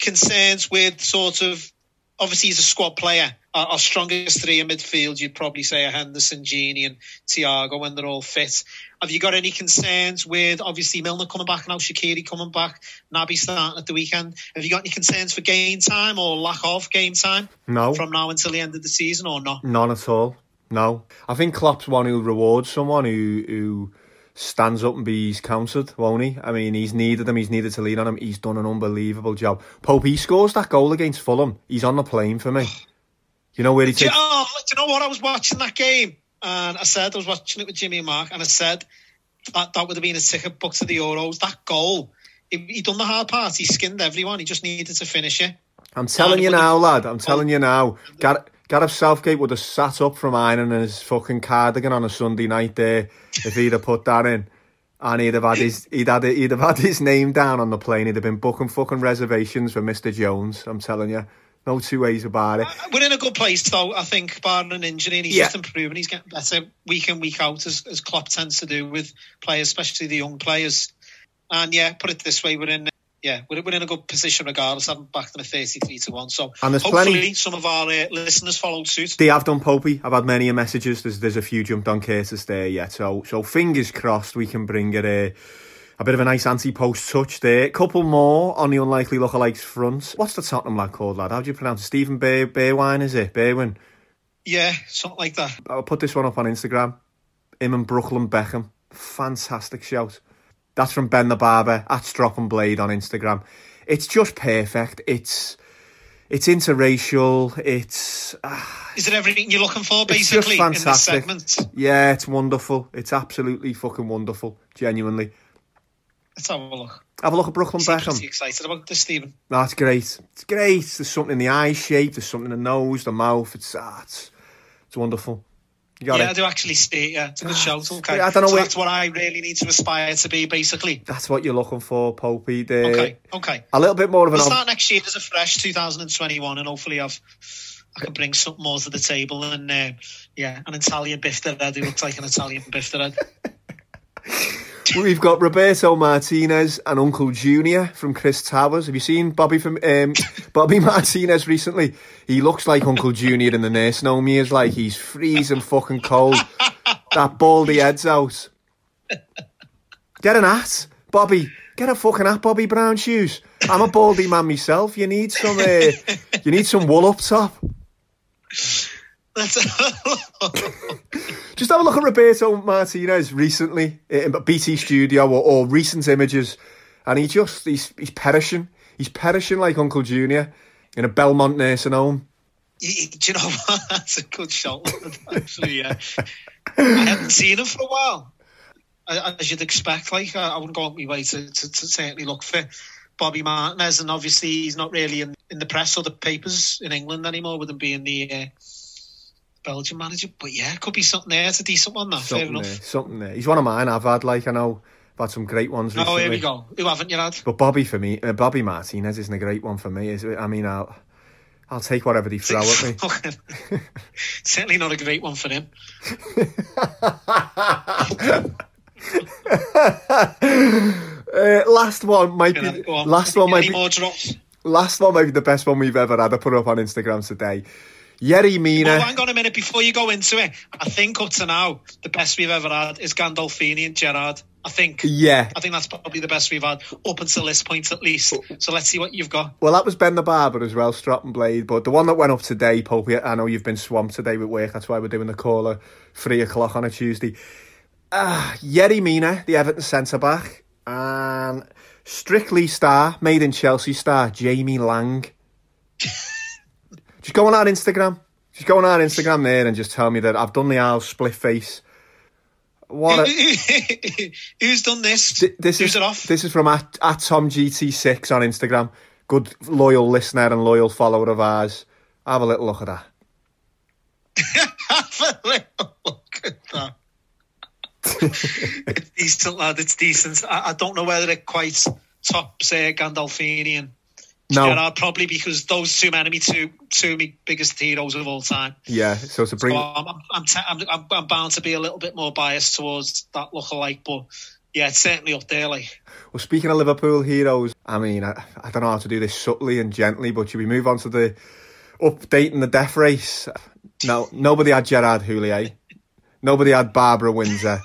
Speaker 2: concerns with sort of obviously he's a squad player. Our, our strongest three in midfield, you'd probably say are Henderson, Gini, and Thiago when they're all fit. Have you got any concerns with obviously Milner coming back now, Shaqiri coming back, Naby starting at the weekend? Have you got any concerns for game time or lack of game time
Speaker 1: No.
Speaker 2: from now until the end of the season or not?
Speaker 1: None at all. No. I think Klopp's one who rewards someone who who stands up and be counted, won't he? I mean, he's needed him. He's needed to lean on him. He's done an unbelievable job. Pope, he scores that goal against Fulham. He's on the plane for me. You know where he
Speaker 2: Do you, oh, do you know what? I was watching that game and I said, I was watching it with Jimmy and Mark, and I said that, that would have been a ticket book to the Euros. That goal, he, he done the hard part. He skinned everyone. He just needed to finish it.
Speaker 1: I'm telling
Speaker 2: Oh,
Speaker 1: you now, lad. I'm telling you now. Gar- Gareth Southgate would have sat up from ironing his fucking cardigan on a Sunday night there if he'd have put that in. And he'd have had his he'd had he'd have had his name down on the plane. He'd have been booking fucking reservations for Mr. Jones. I'm telling you, no two ways about it.
Speaker 2: Uh, we're in a good place, though, I think, barring an injury, and he's
Speaker 1: Yeah.
Speaker 2: just improving. He's getting better week in, week out, as, as Klopp tends to do with players, especially the young players. And yeah, put it this way, we're in. Yeah, we're, we're in a good position regardless. Having backed them at thirty-three to one, so
Speaker 1: And there's
Speaker 2: hopefully
Speaker 1: plenty-
Speaker 2: some of our uh, listeners followed suit.
Speaker 1: They have done Popey. I've had many messages. There's there's a few jumped on cases there yet. So so fingers crossed we can bring it a a bit of a nice anti-post touch there. Couple more on the unlikely lookalikes front. What's the Tottenham lad called, lad? How do you pronounce it? Stephen Bear, Bearwine, is it? Bearwin?
Speaker 2: Yeah, something like that.
Speaker 1: I'll put this one up on Instagram. Him and Brooklyn Beckham. Fantastic shout. That's from Ben the Barber at Strop and Blade on Instagram. It's just perfect. It's it's interracial. It's ah,
Speaker 2: Is it everything you're looking for, basically, in this
Speaker 1: fantastic.
Speaker 2: segment?
Speaker 1: yeah, it's wonderful. It's absolutely fucking wonderful. Genuinely.
Speaker 2: Let's have a look.
Speaker 1: Have a look at Brooklyn Beckham.
Speaker 2: pretty excited about this, Stephen.
Speaker 1: That's great. It's great. There's something in the eye shape. There's something in the nose, the mouth. It's ah, it's, it's wonderful.
Speaker 2: Yeah, I do actually it. Yeah, it's a good shout. Okay,
Speaker 1: I don't know
Speaker 2: so
Speaker 1: where-
Speaker 2: that's what I really need to aspire to be, basically.
Speaker 1: That's what you're looking for, Popey. The,
Speaker 2: Okay, okay.
Speaker 1: A little bit more of an.
Speaker 2: We'll start next year as a fresh 2021, and hopefully I've I can bring something more to the table. And uh, yeah, an Italian biff that he looks like an Italian biff that
Speaker 1: We've got Roberto Martinez and Uncle Junior from Chris Towers. Have you seen Bobby from um, Bobby Martinez recently? He looks like Uncle Junior in the nursing home. He is like he's freezing fucking cold. that baldy head's out. Get an hat, Bobby. Get a fucking hat, Bobby Brown shoes. I'm a baldy man myself. You need some. Uh, you need some wool up top. Just have a look at Roberto Martinez recently in BT Studio or, or recent images, and he just he's he's perishing. He's perishing like Uncle Junior in a Belmont nursing home.
Speaker 2: Y- Do you know what? That's a good shot, actually. Yeah, I haven't seen him for a while, as you'd expect. Like I I wouldn't go out my way to, to, to certainly look for Bobby Martinez, and obviously he's not really in, in the press or the papers in England anymore, with him being the uh, Belgian manager. But yeah, could be something there. It's a decent one, that fair
Speaker 1: Something
Speaker 2: enough.
Speaker 1: there, something there. He's one of mine. I've had like I know I've had some great ones recently.
Speaker 2: Oh, here we go. Who haven't you had?
Speaker 1: But Bobby for me, uh, Bobby Martinez isn't a great one for me. Is it? I mean, I'll I'll take whatever they throw at me.
Speaker 2: Certainly not a great one for him.
Speaker 1: Uh, last one might
Speaker 2: know,
Speaker 1: be
Speaker 2: on.
Speaker 1: last one might be
Speaker 2: more drops?
Speaker 1: last one might be the best one we've ever had. I put it up on Instagram today. Yerry Mina.
Speaker 2: Oh, hang on a minute before you go into it. I think up to now, the best we've ever had is Gandolfini and Gerard. I think.
Speaker 1: Yeah.
Speaker 2: I think that's probably the best we've had up until this point, at least. So let's see what you've got.
Speaker 1: Well, that was Ben the Barber as well, Strop and Blade. But the one that went up today, Pope, I know you've been swamped today with work. That's why we're doing the caller three o'clock on a Tuesday. Ah, Yerry Mina, the Everton centre back, and Strictly star, made in Chelsea star, Jamie Laing. just go on our Instagram. Just go on our Instagram there and just tell me that I've done the owl split face. What a,
Speaker 2: Who's done this?
Speaker 1: Th- this
Speaker 2: Who's
Speaker 1: is
Speaker 2: it off?
Speaker 1: this is from at, at Tom GT6 on Instagram. Good loyal listener and loyal follower of ours. Have a little look at that.
Speaker 2: Have a little look at that. it's decent, lad. It's decent. I, I don't know whether it quite tops uh, Gandolfini and
Speaker 1: No.
Speaker 2: Gerard, probably because those two men are me two two of my biggest heroes of all time.
Speaker 1: Yeah, so to bring
Speaker 2: So I'm, I'm, I'm, te- I'm, I'm, I'm bound to be a little bit more biased towards that look-alike, but yeah, it's certainly up there. Like,
Speaker 1: well, speaking of Liverpool heroes, I mean, I, I don't know how to do this subtly and gently, but should we move on to the updating the death race? No, nobody had Gerard Houllier. Nobody had Barbara Windsor.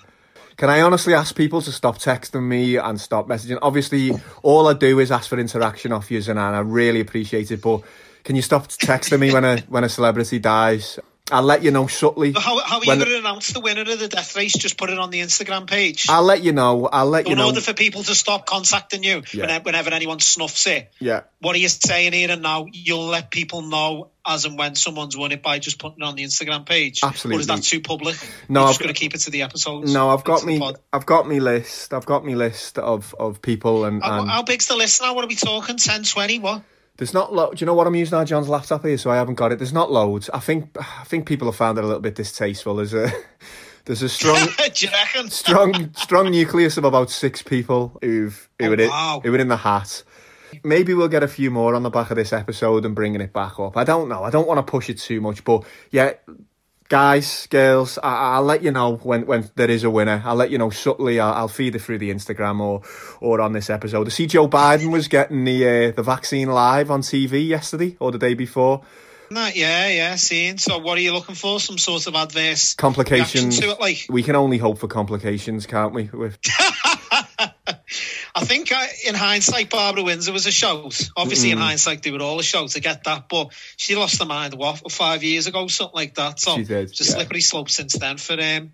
Speaker 1: Can I honestly ask people to stop texting me and stop messaging? Obviously, all I do is ask for interaction off you, and I really appreciate it. But can you stop texting me when a when a celebrity dies? I'll let you know subtly.
Speaker 2: how, how are you going to announce the winner of the death race? Just put it on the Instagram page.
Speaker 1: I'll let you know. I'll let you know.
Speaker 2: in order for people to stop contacting you
Speaker 1: Yeah.
Speaker 2: whenever, whenever anyone snuffs it.
Speaker 1: Yeah.
Speaker 2: What are you saying here and now? You'll let people know as and when someone's won it by just putting it on the Instagram page.
Speaker 1: Absolutely.
Speaker 2: Or is that too public?
Speaker 1: No,
Speaker 2: You're
Speaker 1: I've
Speaker 2: just going to keep it to the episodes.
Speaker 1: No, I've got me. I've got me list. I've got me list of, of people and,
Speaker 2: How,
Speaker 1: and
Speaker 2: how big's the list now? What are we talking? 10, 20? What?
Speaker 1: There's not. Lo- Do you know what I'm using now? John's laptop here, so I haven't got it. There's not loads. I think. I think people have found it a little bit distasteful. There's a there's a strong
Speaker 2: Do you reckon?
Speaker 1: strong strong nucleus of about six people who've who,
Speaker 2: Oh,
Speaker 1: are in,
Speaker 2: wow.
Speaker 1: who in the hat. Maybe we'll get a few more on the back of this episode and bringing it back up. I don't know. I don't want to push it too much, but yeah, guys, girls, I, I'll let you know when, when there is a winner. I'll let you know subtly. I'll, I'll feed it through the Instagram or or on this episode. I see Joe Biden was getting the uh, the vaccine live on TV yesterday or the day before.
Speaker 2: Nah, yeah, yeah, seeing. So what are you looking for? Some sort of adverse
Speaker 1: Complications.
Speaker 2: to it? Like,
Speaker 1: We can only hope for complications, can't we? With
Speaker 2: I think uh, in hindsight, Barbara Windsor was a shout. Obviously, in
Speaker 1: Mm.
Speaker 2: hindsight, they were all a shout to get that. But she lost her mind what five years ago, something like that. So
Speaker 1: She did,
Speaker 2: it's a
Speaker 1: yeah.
Speaker 2: slippery slope since then for um,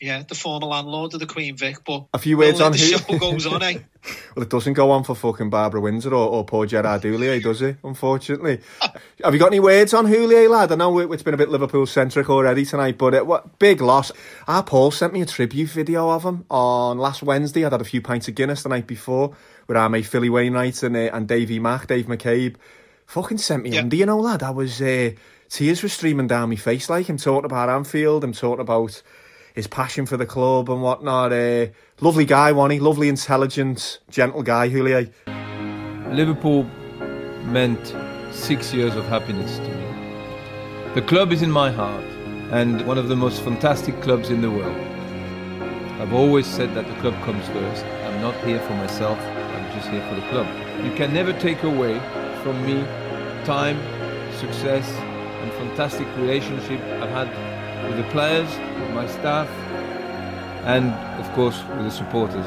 Speaker 2: yeah, the former landlord of the Queen Vic. But
Speaker 1: A few words on
Speaker 2: the
Speaker 1: who-
Speaker 2: show goes on, eh?
Speaker 1: Well, it doesn't go on for fucking Barbara Windsor or, or poor Gerard Houllier, does it? Unfortunately. Have you got any words on Houllier, lad? I know it- it's been a bit Liverpool centric already tonight, but it, what big loss. Our Paul sent me a tribute video of him on last Wednesday. I'd had a few pints of Guinness the night before with our mate Philly Wainwright and uh, and Davey Mack, Dave McCabe. Fucking sent me
Speaker 2: Yeah.
Speaker 1: under, you know, lad. I was uh, tears were streaming down my face. Like him talking about Anfield, him talking about his passion for the club and whatnot. Uh, lovely guy, he? Lovely, intelligent, gentle guy, Houllier.
Speaker 10: Liverpool meant six years of happiness to me. The club is in my heart and one of the most fantastic clubs in the world. I've always said that the club comes first. I'm not here for myself, I'm just here for the club. You can never take away from me time, success, and fantastic relationship I've had with the players, my staff, and of course with the supporters.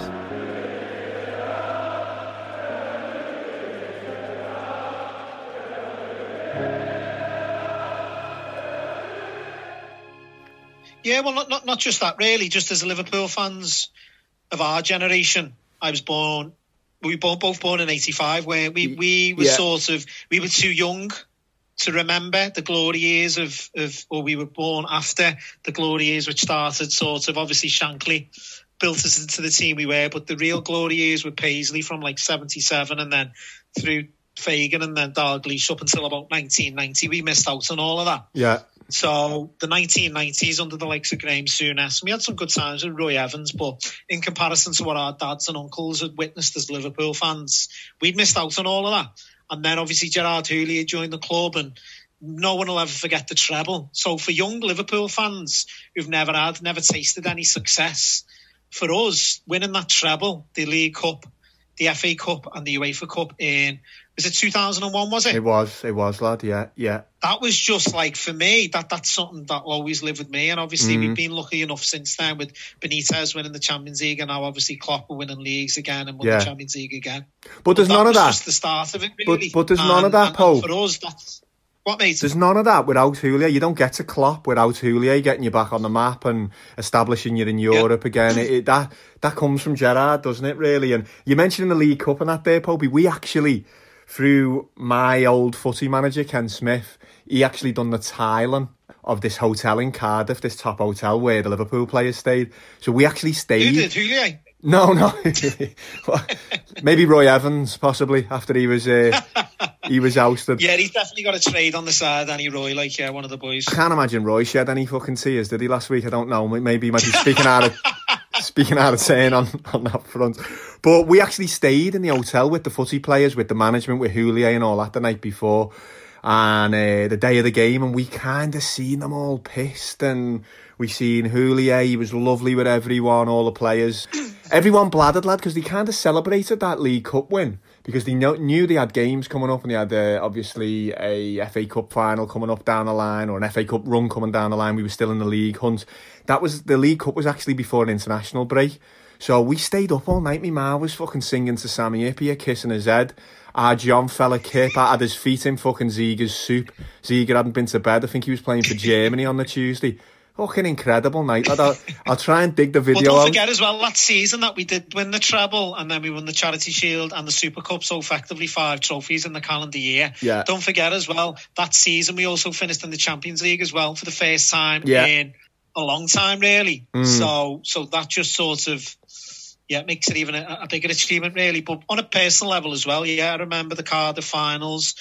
Speaker 2: Yeah, well, not, not not just that, really. Just as Liverpool fans of our generation, I was born. We were both, both born in '85, where we we were
Speaker 1: Yeah.
Speaker 2: sort of we were too young to remember the glory years of of, or we were born after the glory years, which started sort of obviously Shankly built us into the team we were, but the real glory years were Paisley from like '77, and then through Fagan and then Dalglish up until about 1990. We missed out on all of that.
Speaker 1: Yeah.
Speaker 2: So the 1990s under the likes of Graham Souness, we had some good times with Roy Evans, but in comparison to what our dads and uncles had witnessed as Liverpool fans, we'd missed out on all of that. And then obviously Gerard Houllier joined the club and no one will ever forget the treble. So for young Liverpool fans who've never had, never tasted any success, for us, winning that treble, the League Cup, the FA Cup and the UEFA Cup in was it 2001 was it
Speaker 1: it was it was lad yeah yeah
Speaker 2: that was just like for me that that's something that will always live with me and obviously mm-hmm. we've been lucky enough since then with Benitez winning the Champions League and now obviously Klopp winning leagues again and winning yeah. the Champions League again
Speaker 1: but there's none
Speaker 2: of
Speaker 1: that
Speaker 2: just the start of it really.
Speaker 1: but, but there's and, none of that Paul
Speaker 2: for us that's what?
Speaker 1: There's none of that without Houllier. You don't get to Klopp without Houllier getting you back on the map and establishing you in Europe yeah. again. It, it, that that comes from Gerard, doesn't it, really? And you mentioned in the League Cup and that there, Popey, we actually, through my old footy manager, Ken Smith, he actually done the tiling of this hotel in Cardiff, this top hotel where the Liverpool players stayed. So we actually stayed. Who
Speaker 2: did, Houllier?
Speaker 1: No, no. Maybe Roy Evans, possibly, after he was... Uh, he was ousted.
Speaker 2: Yeah, he's definitely got a trade on the side, Danny Roy, like yeah, one of the boys.
Speaker 1: I can't imagine Roy shed any fucking tears, did he last week? I don't know. Maybe he might be speaking out of speaking out of turn on, on that front. But we actually stayed in the hotel with the footy players, with the management, with Houllier and all that the night before. And uh, the day of the game, and we kind of seen them all pissed, and we seen Houllier. He was lovely with everyone, all the players. Everyone bladdered, lad, because they kind of celebrated that League Cup win because they know, knew they had games coming up and they had uh, obviously a FA Cup final coming up down the line or an FA Cup run coming down the line. We were still in the league hunt. That was the League Cup was actually before an international break. So we stayed up all night. My ma was fucking singing to Sammy Hyypiä, kissing his head. Our John fella Kip I had his feet in fucking Ziege's soup. Ziger hadn't been to bed. I think he was playing for Germany on the Tuesday. Fucking incredible night. I'll, I'll try and dig the video
Speaker 2: don't
Speaker 1: out.
Speaker 2: forget as well that season that we did win the treble and then we won the Charity Shield and the Super Cup. So effectively five trophies in the calendar year.
Speaker 1: Yeah.
Speaker 2: Don't forget as well that season we also finished in the Champions League as well for the first time
Speaker 1: yeah.
Speaker 2: in a long time, really.
Speaker 1: Mm.
Speaker 2: So so that just sort of yeah, makes it even a, a, bigger achievement, really. But on a personal level as well, yeah, I remember the Cardiff finals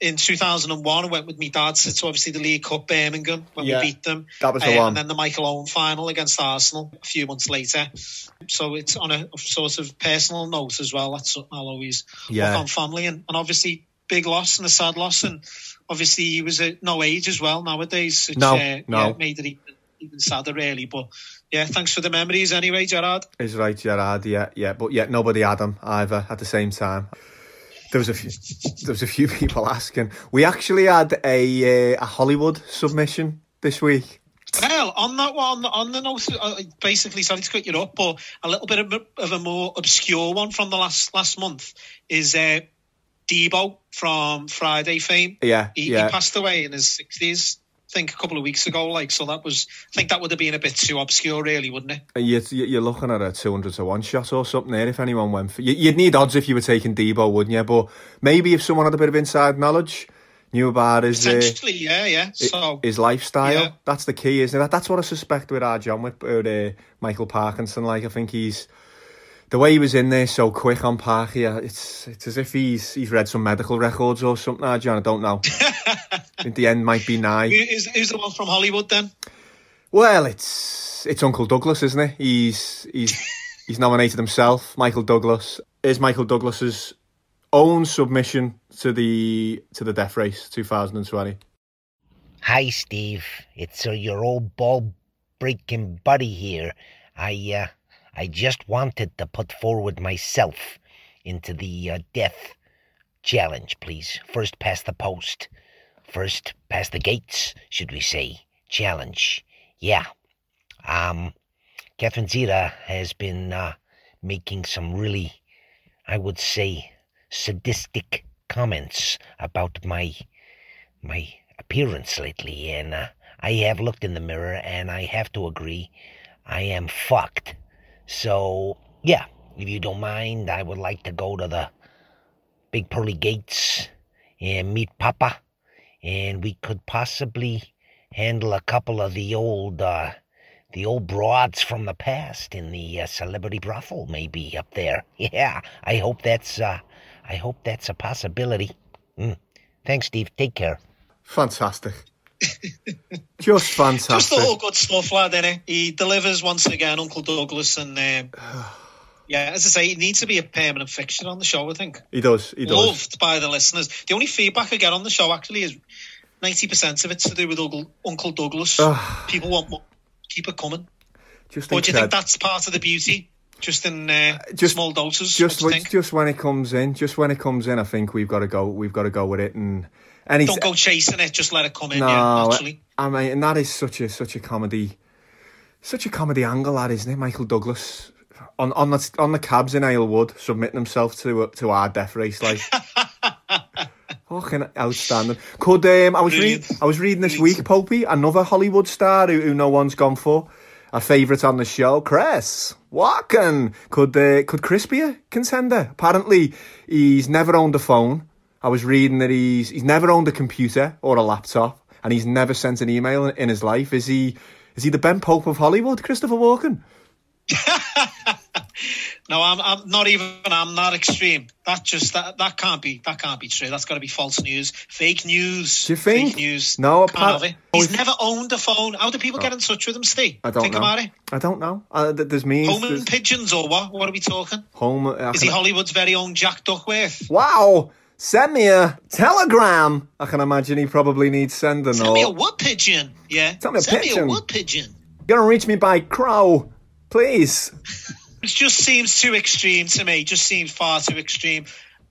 Speaker 2: in 2001, I went with my dad to obviously the League Cup Birmingham when
Speaker 1: yeah,
Speaker 2: we beat them.
Speaker 1: That was the uh, one.
Speaker 2: And then the Michael Owen final against Arsenal a few months later. So it's on a, sort of personal note as well. That's something I'll always
Speaker 1: yeah.
Speaker 2: look on family and, and obviously big loss and a sad loss. And obviously he was at no age as well nowadays. Which,
Speaker 1: no,
Speaker 2: uh,
Speaker 1: no.
Speaker 2: Yeah, made it even, even sadder really. But yeah, thanks for the memories anyway, Gerard.
Speaker 1: Is right, Gerard. Yeah, yeah. But yeah, nobody had him either at the same time there was a few there was a few people asking. We actually had a uh, a Hollywood submission this week.
Speaker 2: Well, on that one, on the note, uh, basically, sorry to cut you up, but a little bit of, of a more obscure one from the last last month is uh, Debo from Friday fame.
Speaker 1: Yeah,
Speaker 2: he,
Speaker 1: yeah.
Speaker 2: he passed away in his sixties think a couple of weeks ago. Like, so that was, I think that would have been a bit too obscure, really, wouldn't it?
Speaker 1: You're, you're looking at a 200 to 1 shot or something there if anyone went for You'd need odds if you were taking Debo, wouldn't you? But maybe if someone had a bit of inside knowledge, knew about his.
Speaker 2: Potentially, uh, yeah, yeah. So,
Speaker 1: his lifestyle. Yeah. That's the key, isn't it? That's what I suspect with our John, with uh, Michael Parkinson. Like, I think he's the way he was in there so quick on Parky, it's it's as if he's he's read some medical records or something. Ah, John, I don't know. In the end might be nigh.
Speaker 2: Is who's the one from Hollywood then?
Speaker 1: Well, it's it's Uncle Douglas, isn't it? He's he's he's nominated himself, Michael Douglas. Is Michael Douglas's own submission to the to the Death Race 2020?
Speaker 11: Hi, Steve. It's uh, your old ball breaking buddy here. I uh, I just wanted to put forward myself into the uh, death challenge, please. First past the post. First past the gates, should we say. Challenge. Yeah. Um, Catherine Zeta has been uh, making some really, I would say, sadistic comments about my my appearance lately, and uh, I have looked in the mirror, and I have to agree, I am fucked. So, yeah, if you don't mind, I would like to go to the big pearly gates and meet Papa, and we could possibly handle a couple of the old, uh, the old broads from the past in the uh, celebrity brothel, maybe up there. Yeah, I hope that's, uh, I hope that's a possibility. Mm. Thanks, Steve. Take care.
Speaker 1: Fantastic. Just fantastic.
Speaker 2: Just all good stuff, lad, innit? He delivers once again, Uncle Douglas, and um, yeah, as I say, he needs to be a permanent fixture on the show, I think.
Speaker 1: He does. He does.
Speaker 2: Loved by the listeners. The only feedback I get on the show actually is 90% of it's to do with Uncle, Douglas. People want more. Keep it coming.
Speaker 1: Just
Speaker 2: Or do you think that's part of the beauty? Just in uh,
Speaker 1: just-
Speaker 2: small doses?
Speaker 1: Just
Speaker 2: what do you think?
Speaker 1: just when it comes in, just when it comes in, I think we've got to go. We've got to go with it, and and he's,
Speaker 2: Don't go chasing it, just let it come in,
Speaker 1: no,
Speaker 2: yeah, naturally.
Speaker 1: I mean, and that is such a such a comedy, such a comedy angle, that isn't it? Michael Douglas on on the on the cabs in Aylwood, submitting himself to to our death race, like fucking outstanding. Could um, I was reading I was reading this week, Popey, another Hollywood star who, who no one's gone for. A favourite on the show, Chris Walken. Could uh, could Chris be a contender? Apparently, he's never owned a phone. I was reading that he's he's never owned a computer or a laptop, and he's never sent an email in, in his life. Is he is he the Ben Pope of Hollywood, Christopher Walken?
Speaker 2: No, I'm, I'm not even. I'm not extreme. That just that that can't be. That can't be true. That's got to be false news, fake news.
Speaker 1: Do you think?
Speaker 2: Fake news.
Speaker 1: No,
Speaker 2: Can't
Speaker 1: apart-
Speaker 2: He's never owned a phone. How do people get in touch with him, Steve?
Speaker 1: I don't
Speaker 2: Think
Speaker 1: know.
Speaker 2: about it.
Speaker 1: I don't know. Uh, there's me.
Speaker 2: Home and pigeons or what? What are we talking?
Speaker 1: Home.
Speaker 2: Is he Hollywood's very own Jack Duckworth?
Speaker 1: Wow! Send me a telegram. I can imagine he probably needs sending.
Speaker 2: Send
Speaker 1: or
Speaker 2: me a wood pigeon. Yeah.
Speaker 1: Send me a
Speaker 2: Send
Speaker 1: pigeon.
Speaker 2: me a wood pigeon.
Speaker 1: You're gonna reach me by crow, please.
Speaker 2: It just seems too extreme to me. Just seems far too extreme.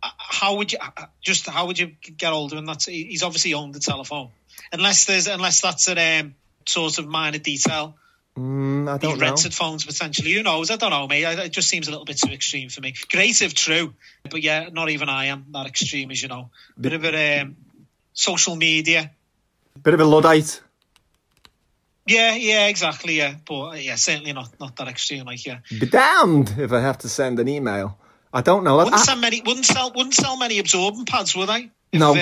Speaker 2: Uh, How would you uh, just? How would you get older? And that's he's obviously owned the telephone, unless there's unless that's an um, sort of minor detail.
Speaker 1: Mm, I don't know.
Speaker 2: rented phones potentially. Who knows? I don't know, mate. It just seems a little bit too extreme for me. Great if true, but yeah, not even I am that extreme as you know. Bit of a um, social media.
Speaker 1: Bit of a luddite.
Speaker 2: Yeah, yeah, exactly. Yeah, but uh, yeah, certainly not not that extreme. Like yeah,
Speaker 1: Be damned if I have to send an email. I don't know.
Speaker 2: wouldn't
Speaker 1: I-
Speaker 2: sell many wouldn't sell wouldn't sell many absorbent pads, would they? If,
Speaker 1: No,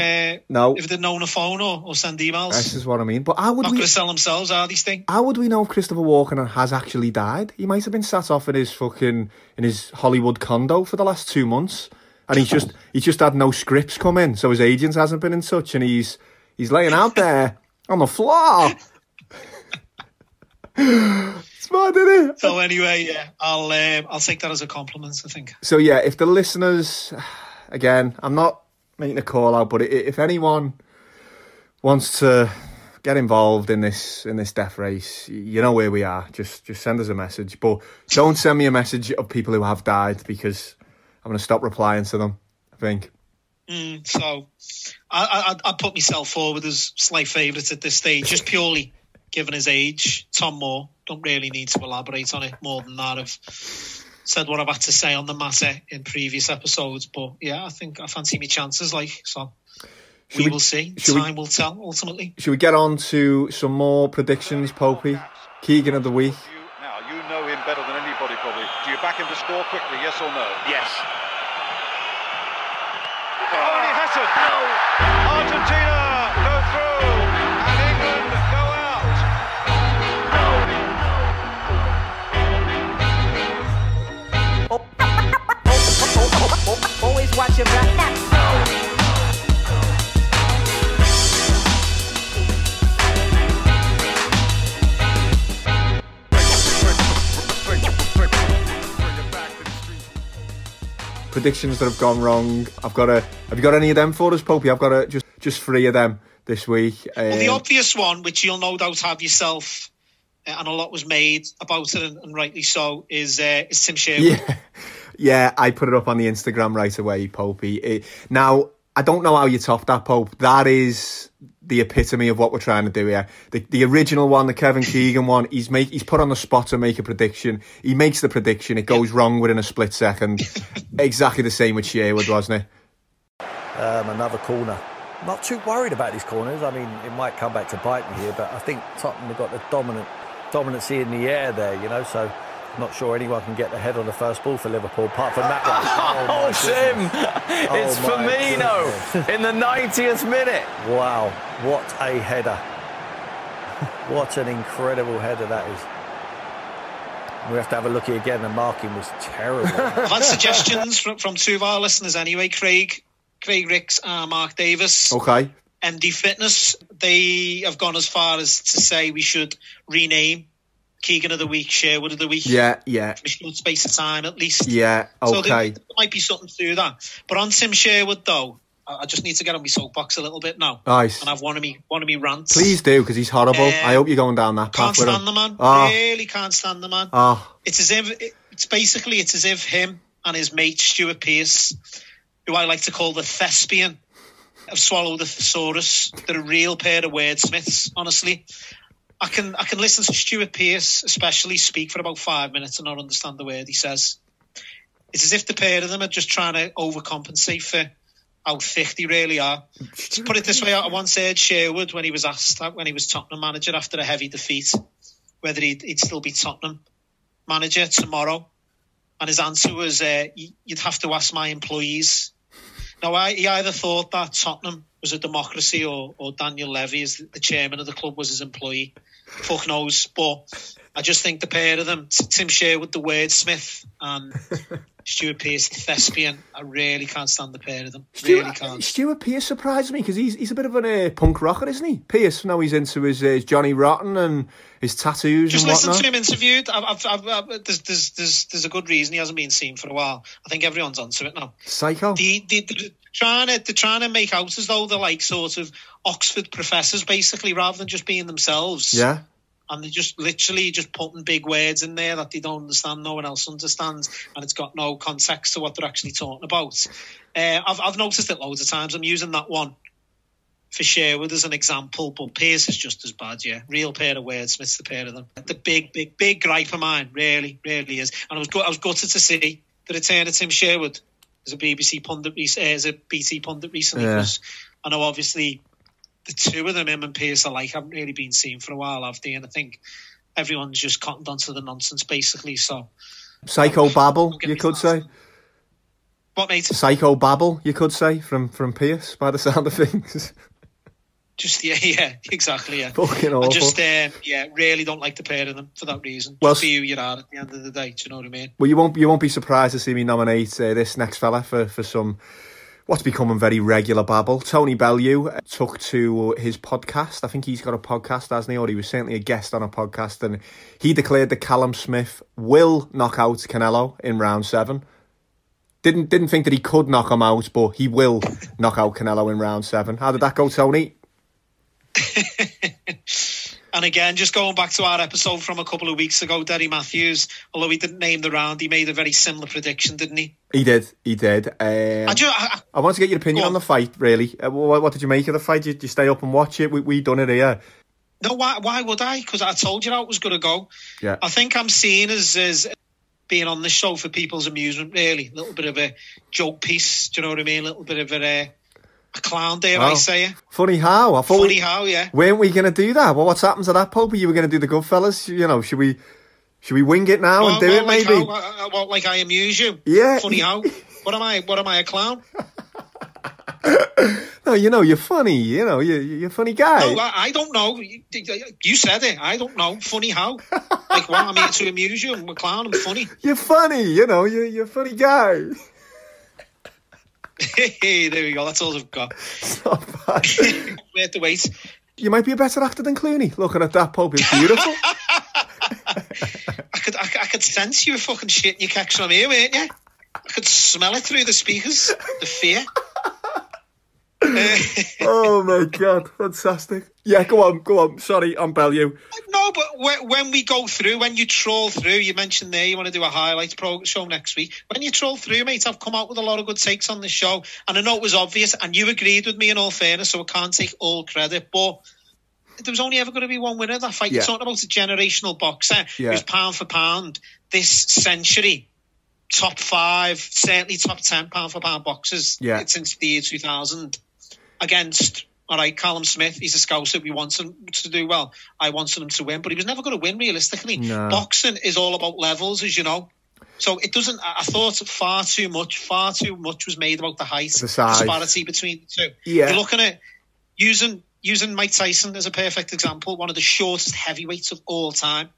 Speaker 1: no.
Speaker 2: If they'd known a phone or, or send emails,
Speaker 1: This is what I mean. But how would
Speaker 2: not
Speaker 1: we?
Speaker 2: going to sell themselves, are these things?
Speaker 1: How would we know if Christopher Walken has actually died? He might have been sat off in his fucking in his Hollywood condo for the last two months, and he's just he's just had no scripts come in, so his agent hasn't been in touch, and he's he's laying out there on the floor. it's mad, isn't it?
Speaker 2: So anyway, yeah, I'll um, I'll take that as a compliment. I think.
Speaker 1: So yeah, if the listeners, again, I'm not making a call out, but if anyone wants to get involved in this in this death race, you know where we are. Just just send us a message, but don't send me a message of people who have died because I'm going to stop replying to them. I think.
Speaker 2: Mm, so I, I I put myself forward as slight favourite at this stage, just purely given his age. Tom Moore don't really need to elaborate on it more than that. I've said what I've had to say on the matter in previous episodes, but yeah, I think I fancy my chances. Like so,
Speaker 1: Should
Speaker 2: we,
Speaker 1: we-
Speaker 2: will see.
Speaker 1: should we-
Speaker 2: Time will tell. Ultimately,
Speaker 1: Should we get on to some more predictions, Popey? Keegan of the week.
Speaker 12: Now, you know him better than anybody, probably. Do you back him to score quickly, yes or no? Yes. Oh, and he hasn't. No. Argentina
Speaker 13: Always watch your back.
Speaker 1: Predictions that have gone wrong. I've got a. Have you got any of them for us, Popey? I've got a, just just three of them this week.
Speaker 2: well, the
Speaker 1: Um,
Speaker 2: obvious one, which you'll no doubt have yourself, uh, and a lot was made about it, and, and rightly so, is uh, is Tim Sherwood.
Speaker 1: Yeah, yeah. I put it up on the Instagram right away, Popey. It, now I don't know how you top that, Pope. That is the epitome of what we're trying to do here. The the original one, the Kevin Keegan one. He's make he's put on the spot to make a prediction. He makes the prediction. It goes wrong within a split second. exactly the same with Sherwood, wasn't it?
Speaker 14: um, another corner. Not too worried about these corners. I mean, it might come back to bite me here, but I think Tottenham have got the dominant dominancy in the air there, you know. So, not sure anyone can get the head on the first ball for Liverpool, apart from that one.
Speaker 15: Oh,
Speaker 14: my
Speaker 15: Tim!
Speaker 14: goodness.
Speaker 15: It's
Speaker 14: Oh, my
Speaker 15: Firmino
Speaker 14: goodness.
Speaker 15: in the 90th minute.
Speaker 14: Wow, what a header! what an incredible header that is. We have to have a look at again. The marking was terrible.
Speaker 2: I've had suggestions from, from two of our listeners anyway, Craig, Craig Ricks and Mark Davis.
Speaker 1: Okay.
Speaker 2: MD Fitness, they have gone as far as to say we should rename Keegan of the Week, Sherwood of the Week.
Speaker 1: Yeah, yeah.
Speaker 2: For a short space of time at least.
Speaker 1: Yeah,
Speaker 2: So there,
Speaker 1: okay.
Speaker 2: there might be something to that. But on Tim Sherwood, though, I just need to get on my soapbox a little bit now.
Speaker 1: Nice.
Speaker 2: And I've one of me, one of me rants.
Speaker 1: Please do, because he's horrible.
Speaker 2: Uh,
Speaker 1: I hope you're going down that path. I can't with him.
Speaker 2: stand the man.
Speaker 1: Oh,
Speaker 2: Really can't stand the man.
Speaker 1: oh.
Speaker 2: It's as if it's basically it's as if him and his mate Stuart Pearce, who I like to call the thespian, have swallowed the thesaurus. They're a real pair of wordsmiths, honestly. I can I can listen to Stuart Pearce, especially speak for about five minutes and not understand the word he says. It's as if the pair of them are just trying to overcompensate for how thick they really are. To put it this way, I once heard Sherwood when he was asked when he was Tottenham manager after a heavy defeat, whether he'd, he'd still be Tottenham manager tomorrow, and his answer was, uh, "You'd have to ask my employees." Now, I, he either thought that Tottenham was a democracy, or, or Daniel Levy, as the chairman of the club, was his employee. Fuck knows, but I just think the pair of them, Tim Sherwood, the wordsmith, and Stuart Pearce, the thespian, I really can't stand the pair of them. really can't.
Speaker 1: Stuart Pearce surprised me because he's he's a bit of a uh, punk rocker, isn't he? Pearce, now he's into his, uh, Johnny Rotten and his tattoos
Speaker 2: Just
Speaker 1: and
Speaker 2: listen
Speaker 1: whatnot.
Speaker 2: to him interviewed. I've, I've, I've, I've, there's, there's, there's, there's a good reason he hasn't been seen for a while. I think everyone's onto it now.
Speaker 1: Psycho.
Speaker 2: The, the, the, trying to, they're trying to make out as though they're like sort of Oxford professors, basically, rather than just being themselves.
Speaker 1: Yeah.
Speaker 2: And they're just literally just putting big words in there that they don't understand, no one else understands, and it's got no context to what they're actually talking about. Uh, I've, I've noticed it loads of times. I'm using that one for Sherwood as an example, but Pearce is just as bad, yeah. Real pair of words. wordsmiths, the pair of them. The big, big, big gripe of mine, really, really is. And I was, I was gutted to see the return of Tim Sherwood as a BBC pundit, uh, as a BT pundit recently.
Speaker 1: Yeah.
Speaker 2: I know obviously the two of them, him and Pearce, alike, haven't really been seen for a while, have they? And I think everyone's just cottoned onto the nonsense, basically. So,
Speaker 1: Psycho babble, you could say.
Speaker 2: what, mate?
Speaker 1: Psycho babble, you could say, from from Pearce, by the sound of things.
Speaker 2: Just yeah, yeah, exactly. Yeah,
Speaker 1: Fucking awful.
Speaker 2: I just um, yeah, really don't like the pair of them for that reason.
Speaker 1: Well,
Speaker 2: Just be who you are at the end of the day. Do you know what I mean?
Speaker 1: Well, you won't you won't be surprised to see me nominate uh, this next fella for for some what's becoming very regular babble. Tony Bellew uh, took to his podcast. I think he's got a podcast, hasn't he? Or he was certainly a guest on a podcast, and he declared that Callum Smith will knock out Canelo in round seven. Didn't didn't think that he could knock him out, but he will knock out Canelo in round seven. How did that go, Tony?
Speaker 2: And again, just going back to our episode from a couple of weeks ago, Derry Matthews, although he didn't name the round, he made a very similar prediction, didn't he?
Speaker 1: He did, he did. Um,
Speaker 2: I, ju- I,
Speaker 1: I want to get your opinion on
Speaker 2: on.
Speaker 1: the fight, really. Uh, what, what did you make of the fight? Did you stay up and watch it? We we done it here.
Speaker 2: no, why, why would I? Because I told you how it was going to go.
Speaker 1: Yeah.
Speaker 2: I think I'm seen as, as being on the show for people's amusement, really. A little bit of a joke piece, do you know what I mean? A little bit of a, uh, a clown, dare I say it?
Speaker 1: Funny how? I thought
Speaker 2: Funny
Speaker 1: we,
Speaker 2: how, yeah.
Speaker 1: Weren't we going to do that? Well, what's happened to that, Pope? You were going to do the Goodfellas? You know, should we should we wing it now and do
Speaker 2: well,
Speaker 1: it
Speaker 2: like
Speaker 1: maybe?
Speaker 2: How, uh, well, like I amuse you.
Speaker 1: Yeah.
Speaker 2: Funny how? What am I? What am I? A clown?
Speaker 1: No, you know, you're funny. You know, you're, you're a funny guy.
Speaker 2: No, I, I don't know. You, you said it. I don't know. Funny how? like what? I'm here to amuse you. I'm a clown. I'm funny.
Speaker 1: You're funny. You know, you're, you're a funny guy.
Speaker 2: Hey, there we go. That's all I've got.
Speaker 1: Not bad.
Speaker 2: We have to wait.
Speaker 1: you might be a better actor than Clooney. Looking at that, Pope, it's beautiful.
Speaker 2: I could, I, could- I could sense you were fucking shitting your kicks from here, weren't you? I could smell it through the speakers. The fear.
Speaker 1: oh my god, fantastic. Yeah, go on, go on. Sorry, I'm you.
Speaker 2: No, but when, we go through, when you troll through, you mentioned there you want to do a highlights pro show next week. When you troll through, mate, I've come out with a lot of good takes on the show, and I know it was obvious, and you agreed with me in all fairness, so I can't take all credit. But there was only ever going to be one winner that fight.
Speaker 1: Yeah.
Speaker 2: You're talking about a generational boxer
Speaker 1: Yeah.
Speaker 2: who's pound for pound this century. Top five, certainly top ten pound for pound boxers
Speaker 1: Yeah.
Speaker 2: since the year 2000 against all right, Callum Smith, he's a scouser. We want him to do well. I wanted him to win, but he was never going to win realistically.
Speaker 1: No.
Speaker 2: Boxing is all about levels, as you know. So it doesn't. I thought far too much, far too much was made about the height
Speaker 1: The size.
Speaker 2: disparity between the two.
Speaker 1: Yeah.
Speaker 2: You're looking at using using Mike Tyson as a perfect example, one of the shortest heavyweights of all time.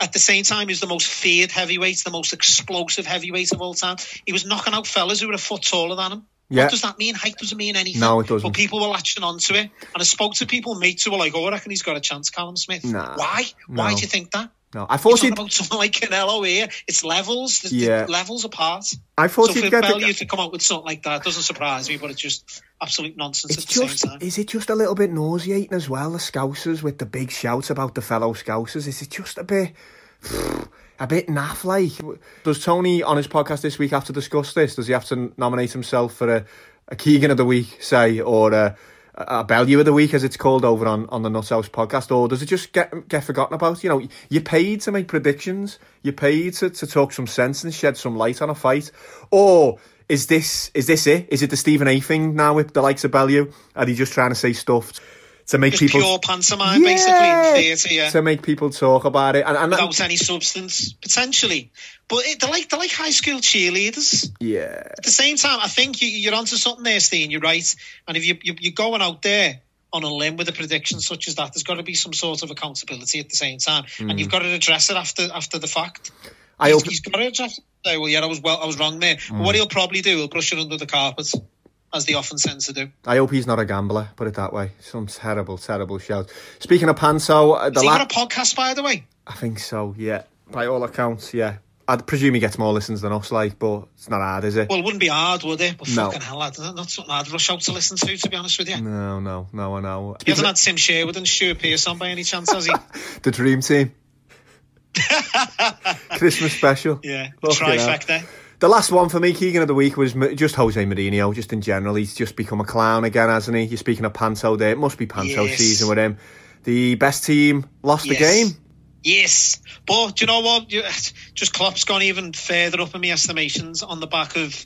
Speaker 2: At the same time, he's the most feared heavyweight, the most explosive heavyweight of all time. He was knocking out fellas who were a foot taller than him.
Speaker 1: Yeah.
Speaker 2: What does that mean? Height doesn't mean anything.
Speaker 1: No, it doesn't.
Speaker 2: But people were latching on to it. And I spoke to people, mates, who were like, oh, I reckon he's got a chance, Callum Smith.
Speaker 1: Nah,
Speaker 2: Why? Why do you think that?
Speaker 1: No, I thought he'd.
Speaker 2: about someone like Canelo here. It's levels. There's
Speaker 1: Yeah.
Speaker 2: levels apart.
Speaker 1: I thought
Speaker 2: so
Speaker 1: he'd
Speaker 2: for
Speaker 1: get the-
Speaker 2: Bellew to come out with something like that doesn't surprise me, but it's just absolute nonsense
Speaker 1: It's
Speaker 2: at the
Speaker 1: just,
Speaker 2: same time.
Speaker 1: is it just a little bit nauseating as well? The Scousers with the big shouts about the fellow Scousers. Is it just a bit, a bit naff like? Does Tony on his podcast this week have to discuss this? Does he have to nominate himself for a, a Keegan of the week, say, or a, a Bellew of the week, as it's called over on, on the Nuts House podcast, or does it just get get forgotten about? You know, you're paid to make predictions, you're paid to, to talk some sense and shed some light on a fight, or is this is this it? Is it the Stephen A thing now with the likes of Bellew? Are he just trying to say stuff to make
Speaker 2: Just
Speaker 1: people
Speaker 2: pure pantomime, basically, in theatre, yeah.
Speaker 1: to make people talk about it? And, and
Speaker 2: Without any substance, potentially. But it, they're like they're like high school cheerleaders.
Speaker 1: yeah,
Speaker 2: At the same time, I think you, you're onto something there, Steen. You're right. And if you, you, you're going out there on a limb with a prediction such as that, there's got to be some sort of accountability at the same time,
Speaker 1: Mm.
Speaker 2: and you've got to address it after after the fact.
Speaker 1: I
Speaker 2: he's,
Speaker 1: hope-
Speaker 2: he's got to address it. Say, well, yeah, I was well, I was wrong there.
Speaker 1: Mm.
Speaker 2: what he'll probably do, he'll brush it under the carpet, as they often tend to do.
Speaker 1: I hope he's not a gambler. Put it that way. Some terrible, terrible shout. Speaking of Panso, uh, the
Speaker 2: Has he
Speaker 1: la-
Speaker 2: got a podcast, by the way?
Speaker 1: I think so. Yeah, by all accounts, yeah. I'd presume he gets more listens than us, like, but it's not hard, is it?
Speaker 2: Well, it wouldn't be hard, would it? But
Speaker 1: No.
Speaker 2: fucking hell, that's not something I'd rush out to listen to, to be honest with you.
Speaker 1: No, no, no, I know.
Speaker 2: He hasn't had Tim Sherwood and Stuart Pearce on by any chance, has he?
Speaker 1: the dream team. Christmas special.
Speaker 2: Yeah,
Speaker 1: hell.
Speaker 2: trifecta.
Speaker 1: The last one for me, Keegan of the week, was just Jose Mourinho, just in general. He's just become a clown again, hasn't he? You're speaking of Panto there. It must be Panto
Speaker 2: Yes.
Speaker 1: season with him. The best team lost the game.
Speaker 2: Yes, but do you know what? Just Klopp's gone even further up in my estimations on the back of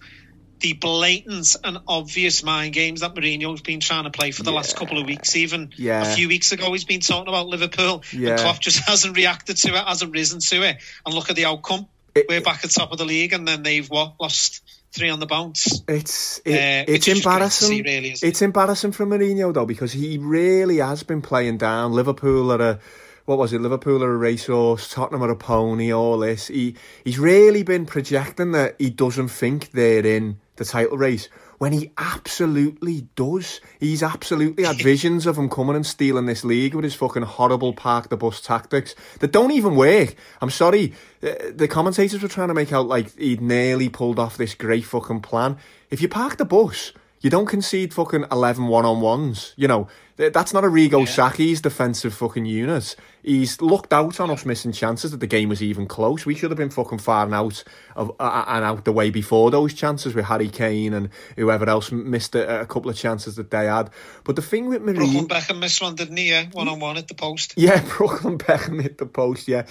Speaker 2: the blatant and obvious mind games that Mourinho's been trying to play for the last couple of weeks. Even
Speaker 1: Yeah.
Speaker 2: a few weeks ago, he's been talking about Liverpool,
Speaker 1: Yeah.
Speaker 2: and Klopp just hasn't reacted to it, hasn't risen to it. And look at the outcome. We're back at top of the league, and then they've what lost three on the bounce.
Speaker 1: It's it,
Speaker 2: Uh,
Speaker 1: it's
Speaker 2: which is just great to
Speaker 1: embarrassing.
Speaker 2: see, really,
Speaker 1: it's embarrassing for Mourinho though because he really has been playing down. Liverpool are a what was it? Liverpool are a racehorse. Tottenham are a pony. All this. He he's really been projecting that he doesn't think they're in the title race when he absolutely does. He's absolutely had visions of him coming and stealing this league with his fucking horrible park the bus tactics that don't even work. I'm sorry. uh, The commentators were trying to make out like he'd nearly pulled off this great fucking plan. If you park the bus, you don't concede fucking 11 one-on-ones. You know, that's not a Rigo Sacchi's defensive fucking unit. He's looked out on us missing chances that the game was even close. We should have been fucking far and out of uh, and out the way before those chances with Harry Kane and whoever else missed a, a couple of chances that they had. But the thing with
Speaker 2: Brooklyn Beckham missed one, didn't he? One on one at the post.
Speaker 1: yeah, Brooklyn Beckham hit the post, yeah.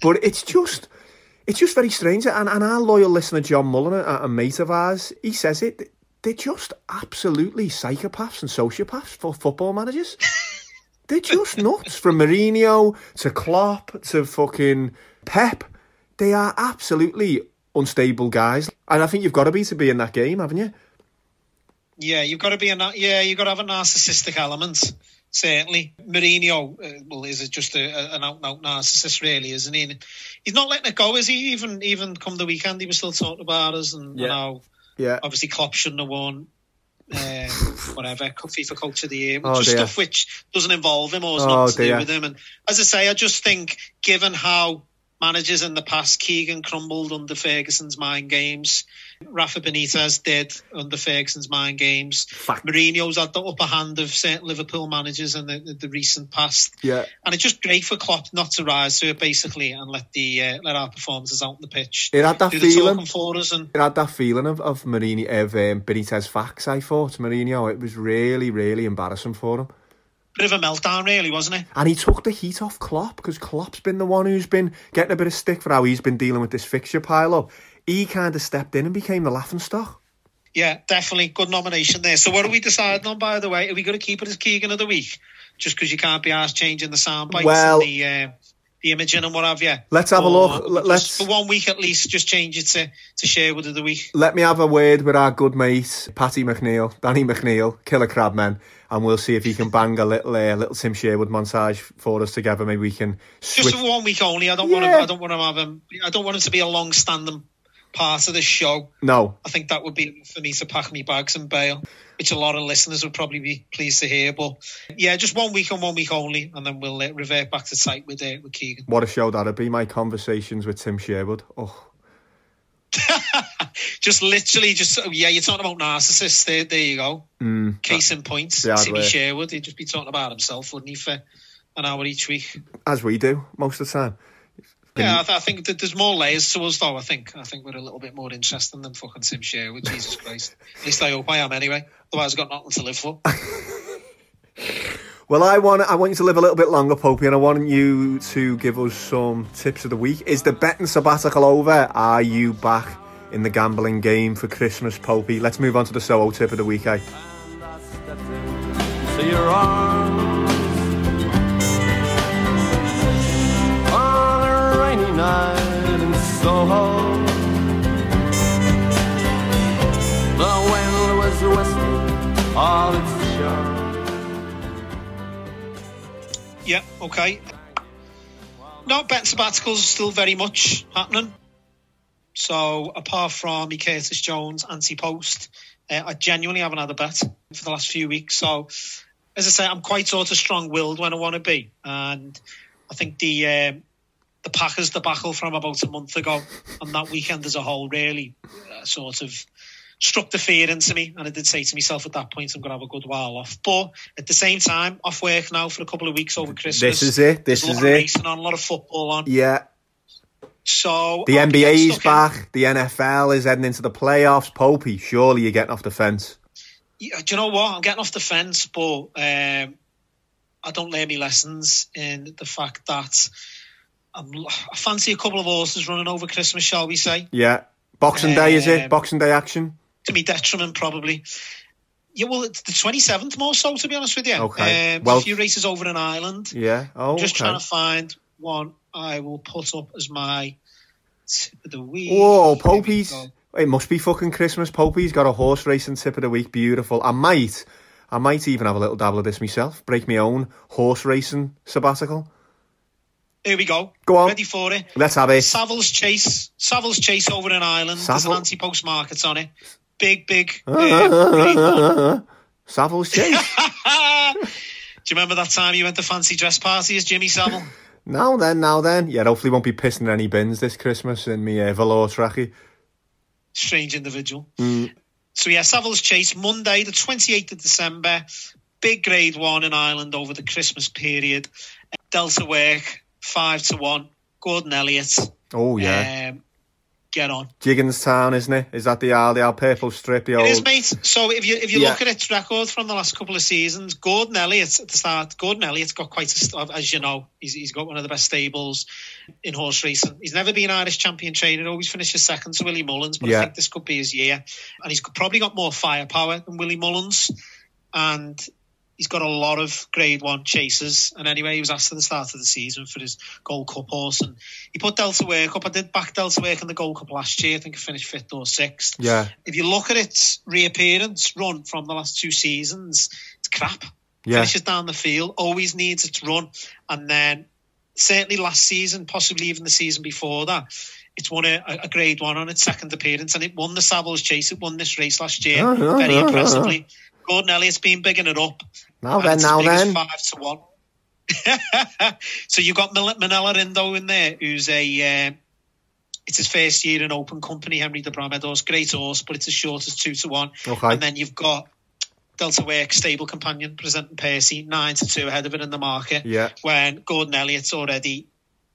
Speaker 1: but it's just, it's just very strange. And, and our loyal listener John Mullen, a, a mate of ours, he says it. They're just absolutely psychopaths and sociopaths for football managers. They're just nuts. From Mourinho to Klopp to fucking Pep, they are absolutely unstable guys. And I think you've got to be to be in that game, haven't you?
Speaker 2: Yeah, you've got to be a na- yeah, you've got to have a narcissistic element. Certainly, Mourinho, uh, well, is it just a, a, an out and out narcissist, really, isn't he? He's not letting it go, is he? Even even come the weekend, he was still talking about us, and you
Speaker 1: Yeah.
Speaker 2: know,
Speaker 1: Yeah.
Speaker 2: obviously Klopp shouldn't have won. Uh, whatever FIFA Coach of the Year,
Speaker 1: Oh,
Speaker 2: just
Speaker 1: dear.
Speaker 2: stuff which doesn't involve him or has
Speaker 1: Oh,
Speaker 2: nothing to
Speaker 1: dear.
Speaker 2: do with him. And as I say, I just think, given how managers in the past, Keegan crumbled under Ferguson's mind games, Rafa Benitez did under Ferguson's mind games. Mourinho's had the upper hand of certain Liverpool managers in the, the recent past.
Speaker 1: Yeah.
Speaker 2: And it's just great for Klopp not to rise to it, basically, and let the uh, let our performances out on the pitch.
Speaker 1: It had that feeling.
Speaker 2: for us, and
Speaker 1: It had that feeling of, of Mourinho, of um, Benitez facts, I thought, Mourinho. It was really, really embarrassing for him.
Speaker 2: bit of a meltdown, really, wasn't it?
Speaker 1: And he took the heat off Klopp because Klopp's been the one who's been getting a bit of stick for how he's been dealing with this fixture pile up. He kind of stepped in and became the laughing stock.
Speaker 2: Yeah, definitely good nomination there. So what are we deciding on, by the way? Are we going to keep it as Keegan of the week, just because you can't be asked changing the sound bites
Speaker 1: Well-
Speaker 2: and the uh, the imaging and what have you?
Speaker 1: Let's have a look. Let's-
Speaker 2: for one week at least, just change it to to Sherwood of the week.
Speaker 1: Let me have a word with our good mate, Patty McNeil, Danny McNeil, Killer Crabman, and we'll see if he can bang a little uh, little Tim Sherwood montage for us together. Maybe we can
Speaker 2: Just for one week only. I don't want
Speaker 1: Yeah.
Speaker 2: to. I don't want to have him. I don't want him to be a long-standing part of the show.
Speaker 1: No.
Speaker 2: I think that would be for me to pack my bags and bail, which a lot of listeners would probably be pleased to hear. But yeah, just one week and one week only, and then we'll uh, revert back to site with uh, with Keegan.
Speaker 1: What a show that'd be. My conversations with Tim Sherwood. Oh,
Speaker 2: Just literally, just oh, yeah, you're talking about narcissists. There, there you go.
Speaker 1: mm,
Speaker 2: Case in point, Timmy
Speaker 1: way.
Speaker 2: Sherwood. He'd just be talking about himself, wouldn't he, for an hour each week?
Speaker 1: as we do most of the time.
Speaker 2: Yeah, I, th- I think that there's more layers to us, though. I think I think we're a little bit more interesting than fucking Tim Sherwood. Jesus Christ. At least I hope I am, anyway. Otherwise, I've got nothing to live for.
Speaker 1: Well, I want I want you to live a little bit longer, Popey, and I want you to give us some tips of the week. Is the betting sabbatical over? Are you back in the gambling game for Christmas, Popey? Let's move on to the solo tip of the week, eh?
Speaker 8: Night in Soho. The wind was whistling all its charm.
Speaker 2: Yeah, okay. No, betting sabbaticals still very much happening. So, apart from Curtis Jones anti post, uh, I genuinely haven't had a bet for the last few weeks. So, as I say, I'm quite sort of strong willed when I want to be. And I think the um the Packers debacle from about a month ago and that weekend as a whole really uh, sort of struck the fear into me. And I did say to myself at that point, I'm going to have a good while off. But at the same time, off work now for a couple of weeks over Christmas.
Speaker 1: This is it, this is
Speaker 2: a lot of
Speaker 1: it.
Speaker 2: racing on, a lot of football on.
Speaker 1: Yeah.
Speaker 2: So
Speaker 1: The
Speaker 2: be getting
Speaker 1: NBA's
Speaker 2: in.
Speaker 1: back. The NFL is heading into the playoffs. Popey, surely you're getting off the fence.
Speaker 2: Yeah, do you know what? I'm getting off the fence, but um, I don't learn my lessons in the fact that I'm, I fancy a couple of horses running over Christmas, shall we say?
Speaker 1: Yeah. Boxing Day, is it?
Speaker 2: Um,
Speaker 1: Boxing Day action?
Speaker 2: To me detriment, probably. Yeah, well, it's the 27th more so, to be honest with you.
Speaker 1: Okay.
Speaker 2: Um,
Speaker 1: Well-
Speaker 2: a few races over in Ireland.
Speaker 1: Yeah. Oh,
Speaker 2: Just
Speaker 1: okay.
Speaker 2: trying to find one I will put up as my tip of the week.
Speaker 1: Whoa, Popey's. It must be fucking Christmas. Popey's got a horse racing tip of the week. Beautiful. I might, I might even have a little dabble of this myself. Break my own horse racing sabbatical.
Speaker 2: Here we go.
Speaker 1: Go on.
Speaker 2: Ready for it?
Speaker 1: Let's have it.
Speaker 2: Savills Chase. Savills Chase over in Ireland. There's an anti-post market on it. Big, big. uh.
Speaker 1: Savills Chase.
Speaker 2: Do you remember that time you went to fancy dress party as Jimmy Savile?
Speaker 1: now then, now then. Yeah, hopefully won't be pissing in any bins this Christmas in me uh, velour trackie.
Speaker 2: Strange individual.
Speaker 1: Mm.
Speaker 2: So yeah, Savills Chase, Monday, the 28th of December. Big grade one in Ireland over the Christmas period. Delta work, five to one. Gordon Elliott.
Speaker 1: Oh yeah.
Speaker 2: Um, get on.
Speaker 1: Gigginstown, isn't it? Is that the old, the old purple strip? The old...
Speaker 2: It is, mate. So if you if you
Speaker 1: Yeah.
Speaker 2: look at its record from the last couple of seasons, Gordon Elliott at the start, Gordon Elliott's got quite a as you know, he's he's got one of the best stables in horse racing. He's never been Irish champion trainer, always finishes second to Willie Mullins, but
Speaker 1: Yeah.
Speaker 2: I think this could be his year. And he's probably got more firepower than Willie Mullins, and he's got a lot of Grade One chasers. And anyway, he was asked at the start of the season for his Gold Cup horse, and he put Delta Work up. I did back Delta Work in the Gold Cup last year. I think he finished fifth or sixth
Speaker 1: Yeah.
Speaker 2: if you look at its reappearance run from the last two seasons, it's crap.
Speaker 1: Yeah.
Speaker 2: Finishes down the field, always needs its run, and then certainly last season, possibly even the season before that, it's won a, a grade one on its second appearance, and it won the Savills Chase. It won this race last year
Speaker 1: Uh,
Speaker 2: very
Speaker 1: uh, uh,
Speaker 2: impressively. Gordon Elliott's been bigging it up.
Speaker 1: Now then, now then.
Speaker 2: five to one. so you've got Minella Indo in there, who's a uh, it's his first year in open company. Henry de Bromhead's, great horse, but it's as short as two to one.
Speaker 1: Okay.
Speaker 2: And then you've got Delta Work stable companion presenting Percy nine to two ahead of it in the market.
Speaker 1: Yeah.
Speaker 2: When Gordon Elliott's already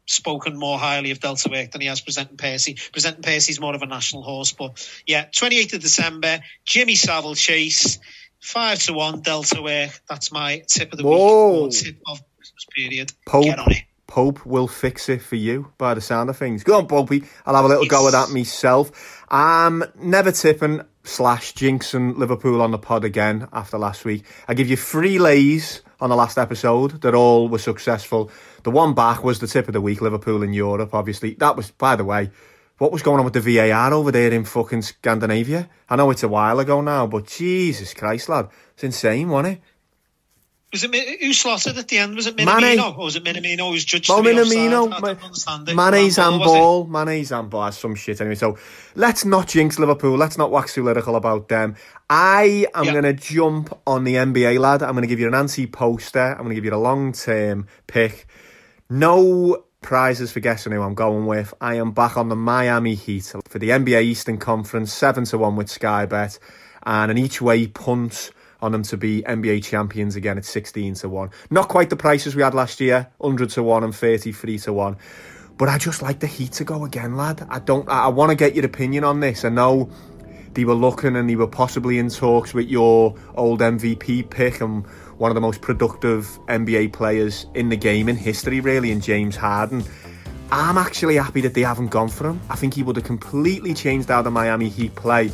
Speaker 2: spoken more highly of Delta Work than he has presenting Percy. Presenting Percy's more of a national horse, but yeah, 28th of December, Jimmy Savile Chase, five to one Delta Work. That's my tip of the
Speaker 1: Whoa.
Speaker 2: week. Tip of Christmas period.
Speaker 1: Pope,
Speaker 2: Get on it.
Speaker 1: Pope will fix it for you by the sound of things. Go on, Popey. I'll have a little go at that myself. I'm never tipping slash jinxing Liverpool on the pod again after last week. I give you three lays on the last episode that all were successful. The one back was the tip of the week, Liverpool in Europe, obviously. That was, by the way, what was going on with the VAR over there in fucking Scandinavia? I know it's a while ago now, but Jesus Christ, lad. It's insane, wasn't it?
Speaker 2: Was it who slotted at the end? Was it. Minamino or was it Minamino who's judged
Speaker 1: Oh,
Speaker 2: be
Speaker 1: Minamino?
Speaker 2: I don't understand it.
Speaker 1: Mane's
Speaker 2: Handball, was it?
Speaker 1: handball, Mane's handball, some shit anyway. So let's not jinx Liverpool. Let's not wax too lyrical about them. I am
Speaker 2: Yeah.
Speaker 1: going to jump on the NBA lad. I'm going to give you an anti-poster. I'm going to give you a long-term pick. No prizes for guessing who I'm going with. I am back on the Miami Heat for the NBA Eastern Conference, seven to one with Sky Bet, and an each way punt on them to be NBA champions again at 16 to 1. Not quite the prices we had last year, 100 to 1 and 33 to 1. But I just like the Heat to go again, lad. I don't I want to get your opinion on this. I know they were looking and they were possibly in talks with your old MVP pick and one of the most productive NBA players in the game in history, really, in James Harden. I'm actually happy that they haven't gone for him. I think he would have completely changed how the Miami Heat play.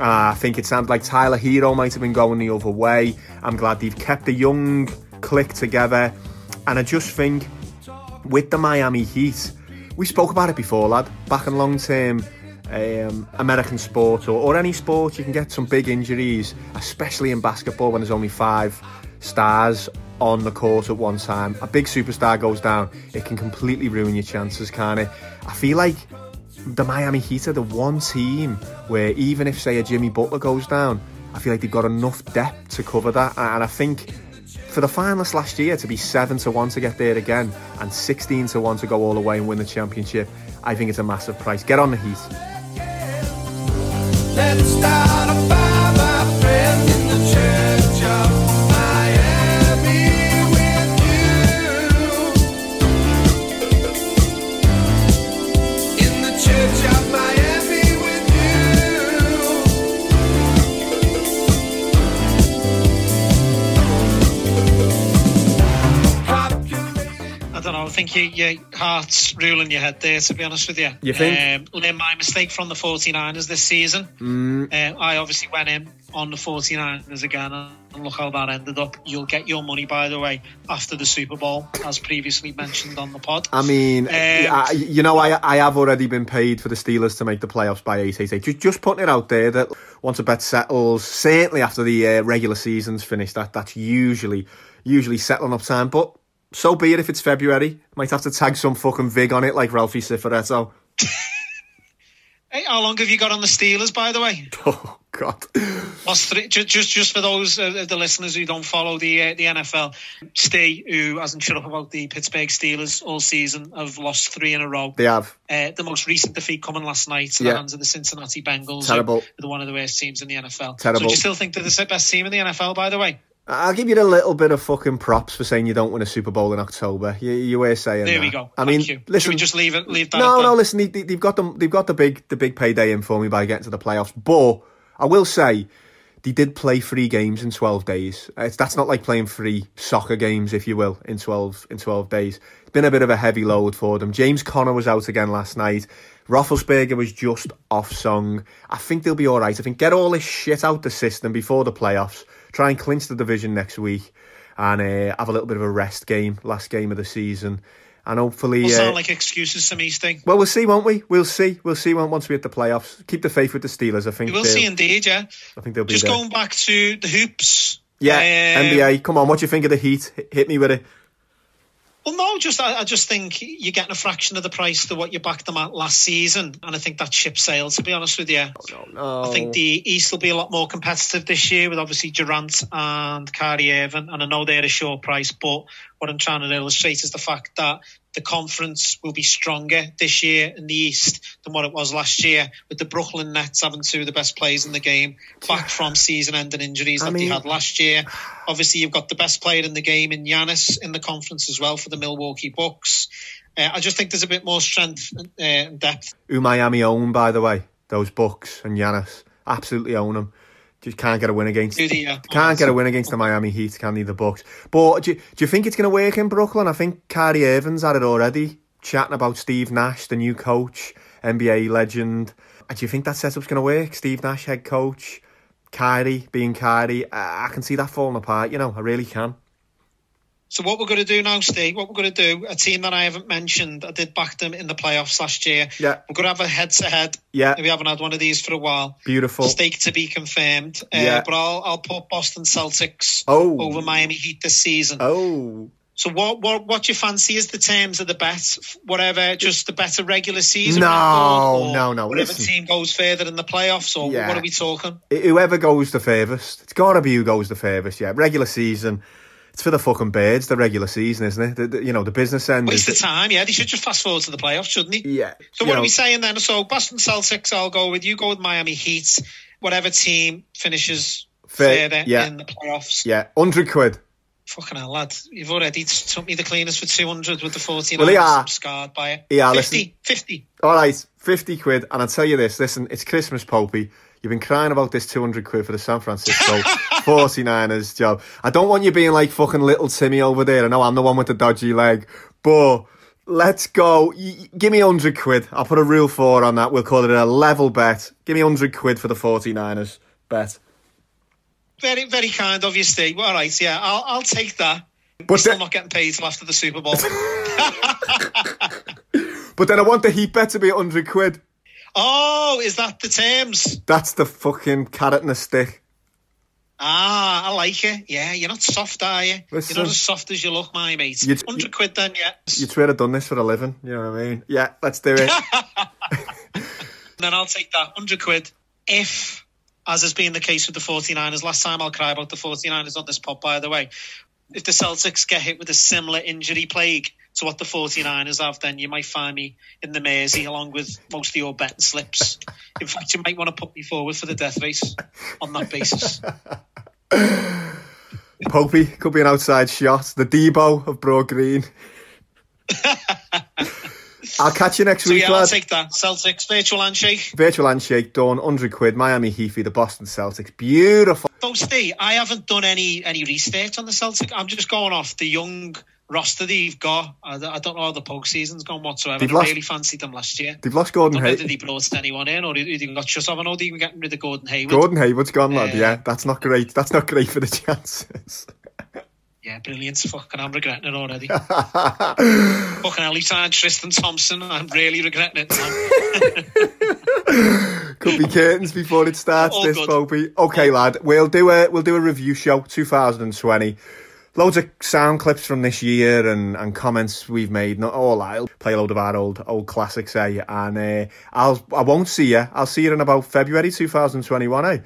Speaker 1: Uh, I think it sounded like Tyler Herro might have been going the other way. I'm glad they've kept the young clique together. And I just think with the Miami Heat, we spoke about it before, lad. Back in long term um, American sport or, or any sport, you can get some big injuries, especially in basketball when there's only five stars on the court at one time. A big superstar goes down, it can completely ruin your chances, can't it? I feel like the Miami Heat are the one team where even if, say, a Jimmy Butler goes down, I feel like they've got enough depth to cover that. And I think for the finalists last year to be 7 to 1 to get there again and 16 to 1 to go all the way and win the championship, I think it's a massive price. Get on the Heat.
Speaker 2: Think you, your heart's ruling your head there, to be honest with you.
Speaker 1: You think?
Speaker 2: Um, learn my mistake from the 49ers this season.
Speaker 1: Mm,
Speaker 2: Uh, I obviously went in on the 49ers again, and look how that ended up. You'll get your money, by the way, after the Super Bowl, as previously mentioned on the pod.
Speaker 1: I mean,
Speaker 2: Um,
Speaker 1: I, you know, I I have already been paid for the Steelers to make the playoffs by 888. Just, just putting it out there that once a bet settles, certainly after the uh, regular season's finished, that that's usually usually settling up time. But so be it if it's February. Might have to tag some fucking vig on it like Ralphie Cifaretto.
Speaker 2: Hey, how long have you got on the Steelers, by the way?
Speaker 1: Oh God.
Speaker 2: Lost three, just, just just for those uh, the listeners who don't follow the uh, the NFL, Steve, who hasn't shut up about the Pittsburgh Steelers all season, have lost three in a row.
Speaker 1: They have.
Speaker 2: Uh, the most recent defeat coming last night in
Speaker 1: Yeah.
Speaker 2: the hands of the Cincinnati Bengals.
Speaker 1: Terrible.
Speaker 2: Who one of the worst teams in the NFL.
Speaker 1: Terrible.
Speaker 2: So do you still think they're the best team in the NFL, by the way?
Speaker 1: I'll give you a little bit of fucking props for saying you don't win a Super Bowl in October. You, you were saying
Speaker 2: There
Speaker 1: that.
Speaker 2: we go.
Speaker 1: I
Speaker 2: Thank
Speaker 1: mean,
Speaker 2: you.
Speaker 1: listen.
Speaker 2: Should we just leave it? Leave that.
Speaker 1: No, no. Listen, they, they've got them. They've got the big, the big payday in for me by getting to the playoffs. But I will say, they did play three games in twelve days. It's, that's not like playing three soccer games, if you will, in twelve in twelve days. It's been a bit of a heavy load for them. James Conner was out again last night. Roethlisberger was just off song. I think they'll be all right. I think get all this shit out the system before the playoffs. Try and clinch the division next week, and uh, have a little bit of a rest game, last game of the season, and hopefully.
Speaker 2: Will
Speaker 1: uh,
Speaker 2: sound like excuses to me, Sting.
Speaker 1: well, we'll see, won't we? We'll see. We'll see once we hit the playoffs. Keep the faith with the Steelers. I think
Speaker 2: We'll see, indeed. Yeah.
Speaker 1: I think they'll be
Speaker 2: Just
Speaker 1: there.
Speaker 2: going back to the hoops.
Speaker 1: Yeah,
Speaker 2: um,
Speaker 1: NBA. Come on, what do you think of the Heat? Hit- Hit me with it.
Speaker 2: Well, no, just I, I just think you're getting a fraction of the price to what you backed them at last season, and I think that ship sailed. To be honest with you, oh,
Speaker 1: no.
Speaker 2: I think the East will be a lot more competitive this year with obviously Durant and Kyrie Irving, and I know they're a short price, but what I'm trying to illustrate is the fact that the conference will be stronger this year in the East than what it was last year, with the Brooklyn Nets having two of the best players in the game back from season-ending injuries
Speaker 1: I
Speaker 2: that
Speaker 1: mean-
Speaker 2: they had last year. Obviously, you've got the best player in the game in Giannis in the conference as well for the Milwaukee Bucks. Uh, I just think there's a bit more strength uh, and depth.
Speaker 1: Who Miami own, by the way? Those Bucks and Giannis. Absolutely own them. Just can't get a win against.
Speaker 2: Do they, uh,
Speaker 1: Can't get a win against the Miami Heat, can they, the Bucks? But do you, do you think it's going to work in Brooklyn? I think Kyrie Irving's had it already, chatting about Steve Nash, the new coach, NBA legend. Do you think that setup's going to work? Steve Nash, head coach, Kyrie being Kyrie. I, I can see that falling apart, you know, I really can.
Speaker 2: So what we're going to do now, Steve, what we're going to do, a team that I haven't mentioned, I did back them in the playoffs last year.
Speaker 1: Yeah.
Speaker 2: We're going to have a head-to-head.
Speaker 1: Yeah.
Speaker 2: We haven't had one of these for a while.
Speaker 1: Beautiful.
Speaker 2: Stake to be confirmed. Uh,
Speaker 1: Yeah.
Speaker 2: But I'll, I'll put Boston Celtics
Speaker 1: Oh.
Speaker 2: over Miami Heat this season.
Speaker 1: Oh.
Speaker 2: So what, what what you fancy is the terms of the bet? Whatever, just the better regular season
Speaker 1: No,
Speaker 2: or
Speaker 1: no, no,
Speaker 2: Whatever
Speaker 1: listen.
Speaker 2: team goes further in the playoffs, or
Speaker 1: Yeah.
Speaker 2: what are we talking?
Speaker 1: Whoever goes the furthest, it's got to be who goes the furthest. Yeah, regular season. It's for the fucking birds. The regular season, isn't it? The, the- you know, the business end.
Speaker 2: Waste
Speaker 1: is-
Speaker 2: of time, yeah. They should just fast forward to the playoffs, shouldn't they?
Speaker 1: Yeah.
Speaker 2: So what
Speaker 1: know,
Speaker 2: are we saying then? So Boston Celtics, I'll go with you. Go with Miami Heat. Whatever team finishes
Speaker 1: Fair-
Speaker 2: further
Speaker 1: yeah.
Speaker 2: in the playoffs.
Speaker 1: Yeah, hundred quid.
Speaker 2: Fucking hell, lad. You've already took me the cleaners for 200 with the 49.
Speaker 1: Well, they are.
Speaker 2: I'm scarred by it.
Speaker 1: Yeah,
Speaker 2: 50,
Speaker 1: listen.
Speaker 2: 50.
Speaker 1: All right, fifty quid. And I'll tell you this. Listen, it's Christmas, Popey. You've been crying about this 200 quid for the San Francisco 49ers job. I don't want you being like fucking little Timmy over there. I know I'm the one with the dodgy leg, but let's go. Y- y- give me 100 quid. I'll put a rule four on that. We'll call it a level bet. Give me 100 quid for the 49ers bet.
Speaker 2: Very, very kind of you, Steve. All right, yeah, I'll, I'll take that.
Speaker 1: But
Speaker 2: We're still not getting paid till after the Super Bowl.
Speaker 1: But then I want the heat bet to be 100 quid.
Speaker 2: oh, is that the terms?
Speaker 1: That's the fucking carrot and a stick.
Speaker 2: Ah, I like it. Yeah, you're not soft, are you?
Speaker 1: Listen.
Speaker 2: you're not as soft as you look, my mate.
Speaker 1: You-
Speaker 2: 100 quid then, yeah.
Speaker 1: You'd swear I've done this for a living. You know what I mean? Yeah, let's do it.
Speaker 2: then I'll take that 100 quid if, as has been the case with the 49ers, last time I'll cry about the 49ers on this pod, by the way. If the Celtics get hit with a similar injury plague to what the 49ers have, then you might find me in the Mersey along with most of your betting slips. In fact, you might want to put me forward for the death race on that basis.
Speaker 1: Popey could be an outside shot. The Debo of Broad Green. I'll catch you next
Speaker 2: So
Speaker 1: week,
Speaker 2: yeah, I'll take that. Celtics virtual handshake.
Speaker 1: Virtual handshake done, 100 quid. Miami Heafy, the Boston Celtics. Beautiful.
Speaker 2: So Steve, I haven't done any any research on the Celtic. I'm just going off the young roster they've got. I, I don't know how the postseason's gone whatsoever.
Speaker 1: They've
Speaker 2: I
Speaker 1: lost-
Speaker 2: really fancied them last year.
Speaker 1: They've lost Gordon
Speaker 2: don't know
Speaker 1: Hay-
Speaker 2: whether they brought anyone in or they got shut off. I know they were getting rid of Gordon Hayward.
Speaker 1: Gordon Hayward's gone, lad.
Speaker 2: Uh,
Speaker 1: yeah, that's not great. That's not great for the chances.
Speaker 2: Yeah, brilliant. Fucking, I'm regretting it already. Fucking hell, he signed Tristan Thompson. I'm really regretting it.
Speaker 1: Could be curtains before it starts.
Speaker 2: All
Speaker 1: this. Popey. Okay, lad. We'll do a we'll do a review show 2020. Loads of sound clips from this year and, and comments we've made. Not all I'll play a load of our old old classics, eh? And uh, I'll I won't see you. I'll see you in about February 2021, eh?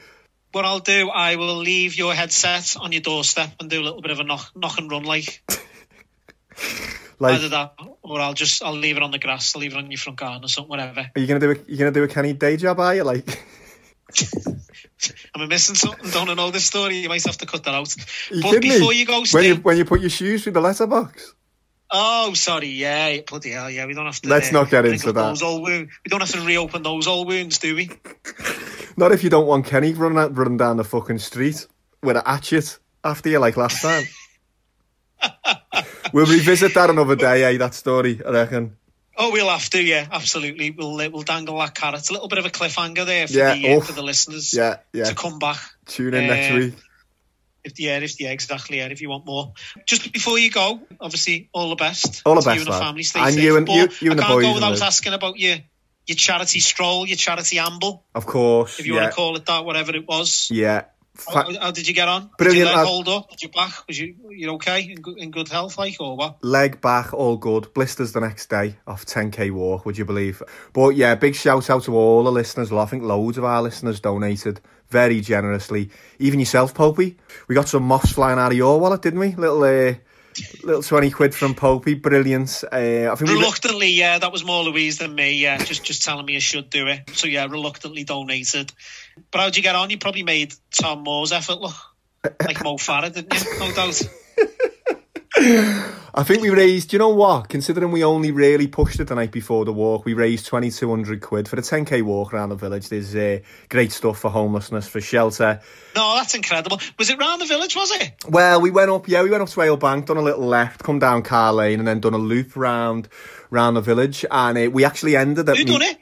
Speaker 2: What I'll do, I will leave your headset on your doorstep and do a little bit of a knock, knock and run, like
Speaker 1: Like,
Speaker 2: either that, or I'll just I'll leave it on the grass. I'll leave it on your front garden or something, whatever.
Speaker 1: are you gonna do a you gonna do a Kenny day job? Are you like?
Speaker 2: Am I missing something? Don't I know this story? You might have to cut that out.
Speaker 1: You
Speaker 2: but before
Speaker 1: me?
Speaker 2: you go,
Speaker 1: when you when you put your shoes through the letterbox.
Speaker 2: Oh, sorry. Yeah, bloody hell. Yeah, we don't have to.
Speaker 1: Let's uh, not get into that.
Speaker 2: Those old wound. We don't have to reopen those old wounds, do we?
Speaker 1: Not if you don't want Kenny running out, running down the fucking street with a hatchet after you like last time. we'll revisit that another day, eh? That story, I reckon.
Speaker 2: Oh, we'll have to. Yeah, absolutely. We'll uh, we'll dangle that carrot. It's a little bit of a cliffhanger there for
Speaker 1: Yeah,
Speaker 2: the uh, for the listeners.
Speaker 1: Yeah, yeah.
Speaker 2: To come back.
Speaker 1: Tune in next
Speaker 2: Uh,
Speaker 1: week.
Speaker 2: If yeah, if yeah, exactly. Yeah, if you want more. Just before you go, obviously, all the best.
Speaker 1: All the
Speaker 2: to
Speaker 1: best,
Speaker 2: you and the family. Stay
Speaker 1: And
Speaker 2: safe.
Speaker 1: you and-
Speaker 2: But
Speaker 1: you- you and the
Speaker 2: I can't
Speaker 1: boys
Speaker 2: go without asking about your your charity stroll, your charity amble,
Speaker 1: Of course.
Speaker 2: if you
Speaker 1: yeah.
Speaker 2: want to call it that, whatever it was.
Speaker 1: Yeah.
Speaker 2: How, how did you get on? Did
Speaker 1: Brilliant,
Speaker 2: your leg hold up? Did you back? Was you you okay in good, in good health, like or what?
Speaker 1: leg back, all good. Blisters the next day off 10k walk, would you believe? But yeah, big shout out to all the listeners. Well, I think loads of our listeners donated very generously. Even yourself, Popey. We got some moss flying out of your wallet, didn't we? Little uh, little 20 quid from Popey. Brilliant. Uh, I think we
Speaker 2: Reluctantly, yeah, that was more Louise than me. Yeah, just just telling me I should do it. So yeah, reluctantly donated. But how'd you get on? You probably made Tom Moore's effort look like Mo Farah, didn't you? No doubt.
Speaker 1: I think we raised, you know what? Considering we only really pushed it the night before the walk, we raised 2200 quid for the 10k walk around the village. There's uh, great stuff for homelessness, for shelter.
Speaker 2: No, that's incredible. Was it round the village? Was it?
Speaker 1: Well, we went up, yeah, we went up to Ale Bank, done a little left, come down Car Lane, and then done a loop round round the village. And uh, we actually ended at.
Speaker 2: Who done it?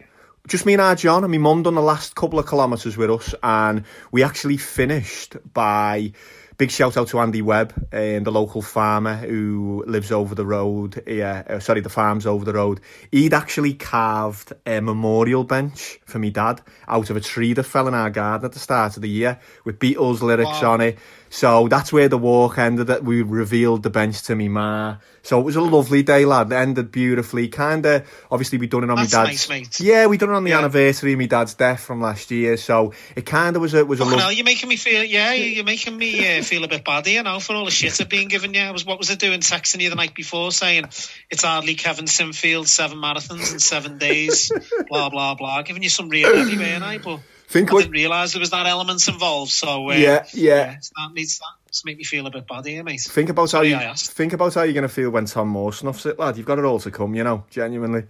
Speaker 1: Just me and our John, and my mum done the last couple of kilometres with us, and we actually finished by big shout out to Andy Webb, um, the local farmer who lives over the road. Yeah, uh, sorry, the farm's over the road. He'd actually carved a memorial bench for me dad out of a tree that fell in our garden at the start of the year with Beatles lyrics
Speaker 2: Wow.
Speaker 1: on it. So that's where the walk ended. That we revealed the bench to me ma. So it was a lovely day, lad. It ended beautifully. Kinda, obviously we done it on
Speaker 2: That's
Speaker 1: my dad's.
Speaker 2: nice, mate.
Speaker 1: Yeah, we done it on the anniversary of my dad's death from last year. So it kinda was a was a
Speaker 2: Fucking
Speaker 1: lov-
Speaker 2: hell, you're making me feel. Yeah, you- you're making me uh, feel a bit bad here now for all the shit I've been given you. I was what was I doing texting you the night before saying it's hardly Kevin Sinfield seven marathons in seven days, blah blah blah, giving you some real heavy, weren't I? But
Speaker 1: Think
Speaker 2: I
Speaker 1: what-
Speaker 2: didn't realise there was that elements involved. So uh,
Speaker 1: Yeah, yeah.
Speaker 2: it's that needs that. It's make me feel a bit bad here, mate.
Speaker 1: Think about how you think about how you're gonna feel when Tom Moore snuffs it, lad. You've got it all to come, you know. Genuinely.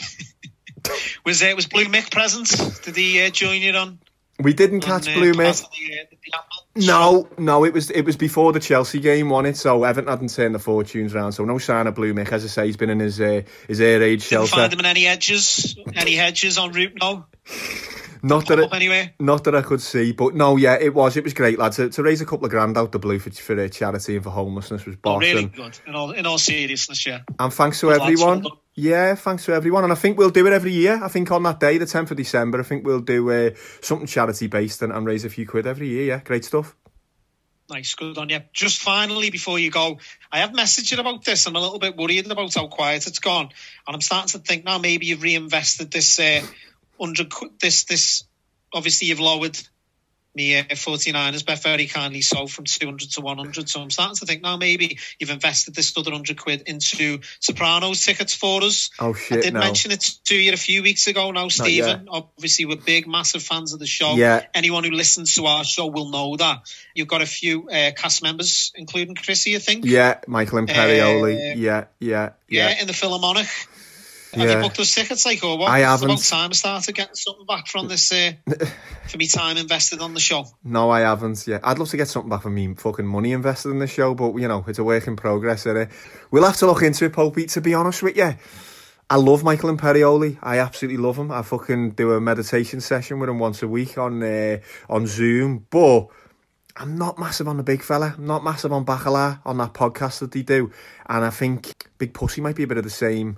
Speaker 2: Was uh, was Blue Mick present? Did he uh, join you on?
Speaker 1: We didn't catch
Speaker 2: on, uh,
Speaker 1: Blue Mick.
Speaker 2: uh,
Speaker 1: No, no, it was it was before the Chelsea game, wasn't it? So Everton hadn't turned the fortunes round, so no sign of Blue Mick. As I say, he's been in his uh, his air age
Speaker 2: Didn't
Speaker 1: shelter.
Speaker 2: find him in any hedges, any hedges on route. No,
Speaker 1: Not that it,
Speaker 2: anywhere.
Speaker 1: not that I could see, but no, yeah, it was it was great, lad. To, to raise a couple of grand out the blue for for uh, charity and for homelessness was
Speaker 2: Oh, really
Speaker 1: and,
Speaker 2: good. In all in all seriousness, yeah.
Speaker 1: and thanks to
Speaker 2: Good
Speaker 1: everyone. Yeah, thanks to everyone, and I think we'll do it every year. I think on that day, the tenth of December, I think we'll do uh, something charity based and, and raise a few quid every year. Yeah, great stuff.
Speaker 2: Nice, good on you. Just finally, before you go, I have messaged you about this. I'm a little bit worried about how quiet it's gone, and I'm starting to think now maybe you've reinvested this uh, hundred this this. Obviously, you've lowered me uh, 49ers bet very kindly so from 200 to 100. So I'm starting to think now maybe you've invested this other 100 quid into Sopranos tickets for us.
Speaker 1: Oh shit I
Speaker 2: did
Speaker 1: no.
Speaker 2: mention it to you a few weeks ago now. Stephen. Obviously, we're big, massive fans of the show.
Speaker 1: Yeah.
Speaker 2: Anyone who listens to our show will know that. You've got a few uh, cast members, including Chrissy, I think.
Speaker 1: Yeah, Michael Imperioli.
Speaker 2: Uh,
Speaker 1: yeah, yeah,
Speaker 2: Yeah,
Speaker 1: yeah.
Speaker 2: in the Philharmonic. Have
Speaker 1: Yeah.
Speaker 2: you booked those tickets, like, or what?
Speaker 1: I
Speaker 2: It's
Speaker 1: haven't.
Speaker 2: about time I started getting something back from this, uh, for me time invested on the show.
Speaker 1: No, I haven't. Yeah, I'd love to get something back from me fucking money invested in the show, but you know, it's a work in progress, is it? We'll have to look into it, Popey. To be honest with you, I love Michael Imperioli. I absolutely love him. I fucking do a meditation session with him once a week on uh, on Zoom, but. I'm not massive on the big fella. I'm not massive on Bacala on that podcast that they do. And I think Big Pussy might be a bit of the same,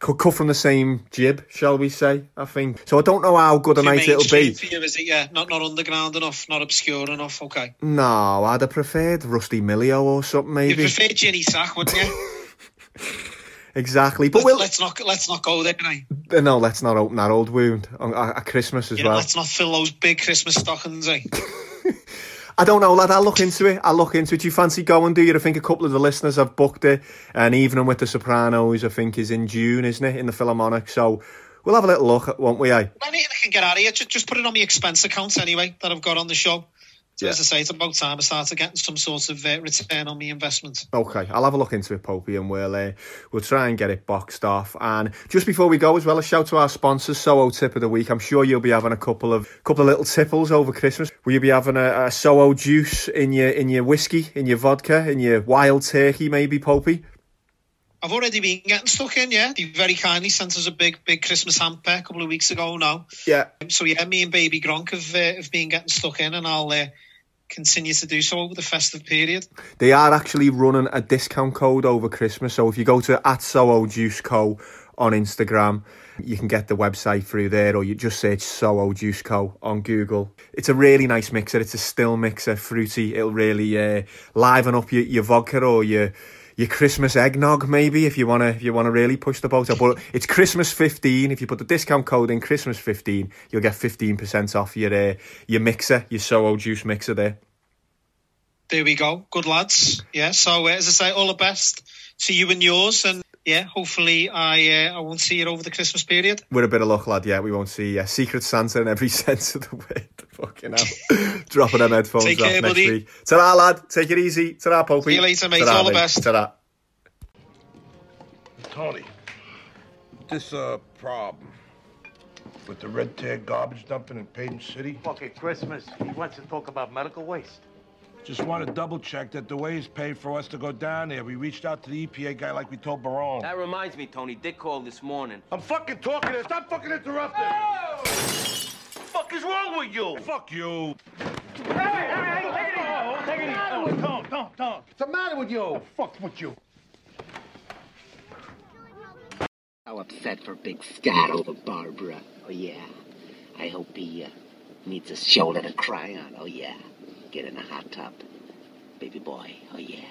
Speaker 1: could cut from the same jib, shall we say? I think. So I don't know how good a night it'll be.
Speaker 2: For you, is it? Yeah, not not underground enough, not obscure enough. Okay.
Speaker 1: No, I'd have preferred Rusty Millio or something, Maybe
Speaker 2: You
Speaker 1: maybe.
Speaker 2: prefer Ginny Sack, wouldn't you?
Speaker 1: Exactly. But
Speaker 2: let's,
Speaker 1: we'll,
Speaker 2: let's not let's not go there, eh?
Speaker 1: Uh, no, let's not open that old wound on, at Christmas as
Speaker 2: You know,
Speaker 1: well.
Speaker 2: let's not fill those big Christmas stockings, eh?
Speaker 1: I don't know, lad. I'll look into it. I'll look into it. Do you fancy going, do you? I think a couple of the listeners have booked it. An evening with the Sopranos, I think, is in June, isn't it? In the Philharmonic. So we'll have a little look, won't we, eh?
Speaker 2: Anything I can get out of here, just, just put it on my expense account anyway that I've got on the show. So
Speaker 1: Yeah.
Speaker 2: as I say, it's about time I started getting some sort of uh, return on my investment.
Speaker 1: Okay, I'll have a look into it, Popey, and we'll uh, we'll try and get it boxed off. And just before we go, as well, a shout to our sponsors, Soho Tip of the Week. I'm sure you'll be having a couple of couple of little tipples over Christmas. Will you be having a, a Soho juice in your in your whiskey, in your vodka, in your wild turkey, maybe, Popey?
Speaker 2: I've already been getting stuck in, yeah. They very kindly sent us a big, big Christmas hamper a couple of weeks ago now.
Speaker 1: Yeah.
Speaker 2: So yeah, me and Baby Gronk have, uh, have been getting stuck in, and I'll uh, continue to do so over the festive period.
Speaker 1: They are actually running a discount code over Christmas. So if you go to at Soho Juice Co on Instagram, you can get the website through there, or you just search Soho Juice Co on Google. It's a really nice mixer. It's a still mixer, fruity. It'll really uh, liven up your, your vodka or your your Christmas eggnog, maybe if you wanna if you wanna really push the boat up. But it's Christmas fifteen. If you put the discount code in Christmas fifteen, you'll get fifteen percent off your uh, your mixer, your Soho Juice mixer there.
Speaker 2: There we go. Good lads. Yeah. So uh, as I say, all the best to you and yours, and yeah, hopefully I uh, I won't see you over the Christmas period.
Speaker 1: With a bit of luck, lad, yeah, we won't see uh, Secret Santa in every sense of the word. Fucking hell. Dropping them headphones
Speaker 2: Take
Speaker 1: off
Speaker 2: care,
Speaker 1: next
Speaker 2: buddy.
Speaker 1: week. Ta-ra, lad. Take it easy. Ta-ra, Popey.
Speaker 2: See you later, mate.
Speaker 1: Ta-ra,
Speaker 2: All the best.
Speaker 1: Ta-ra.
Speaker 15: Tony, this uh problem with the red tag garbage dumping in Payton City.
Speaker 16: Fucking Christmas. He wants to talk about medical waste.
Speaker 15: Just want to double check that the way is paid for us to go down there. We reached out to the EPA guy like we told Barone.
Speaker 17: That reminds me, Tony. Dick called this morning.
Speaker 15: I'm fucking talking. to- Stop fucking interrupting.
Speaker 16: fuck is wrong with you?
Speaker 15: Fuck you.
Speaker 16: Hey, hey, hey, hey,
Speaker 5: Tom, Tom, Tom. What's the matter with you? The fuck's with you?
Speaker 11: How upset for Big Scott over Barbara. Oh, yeah. I hope he uh, needs a shoulder to cry on. Oh, yeah. Get in a hot tub. Baby boy. Oh, yeah.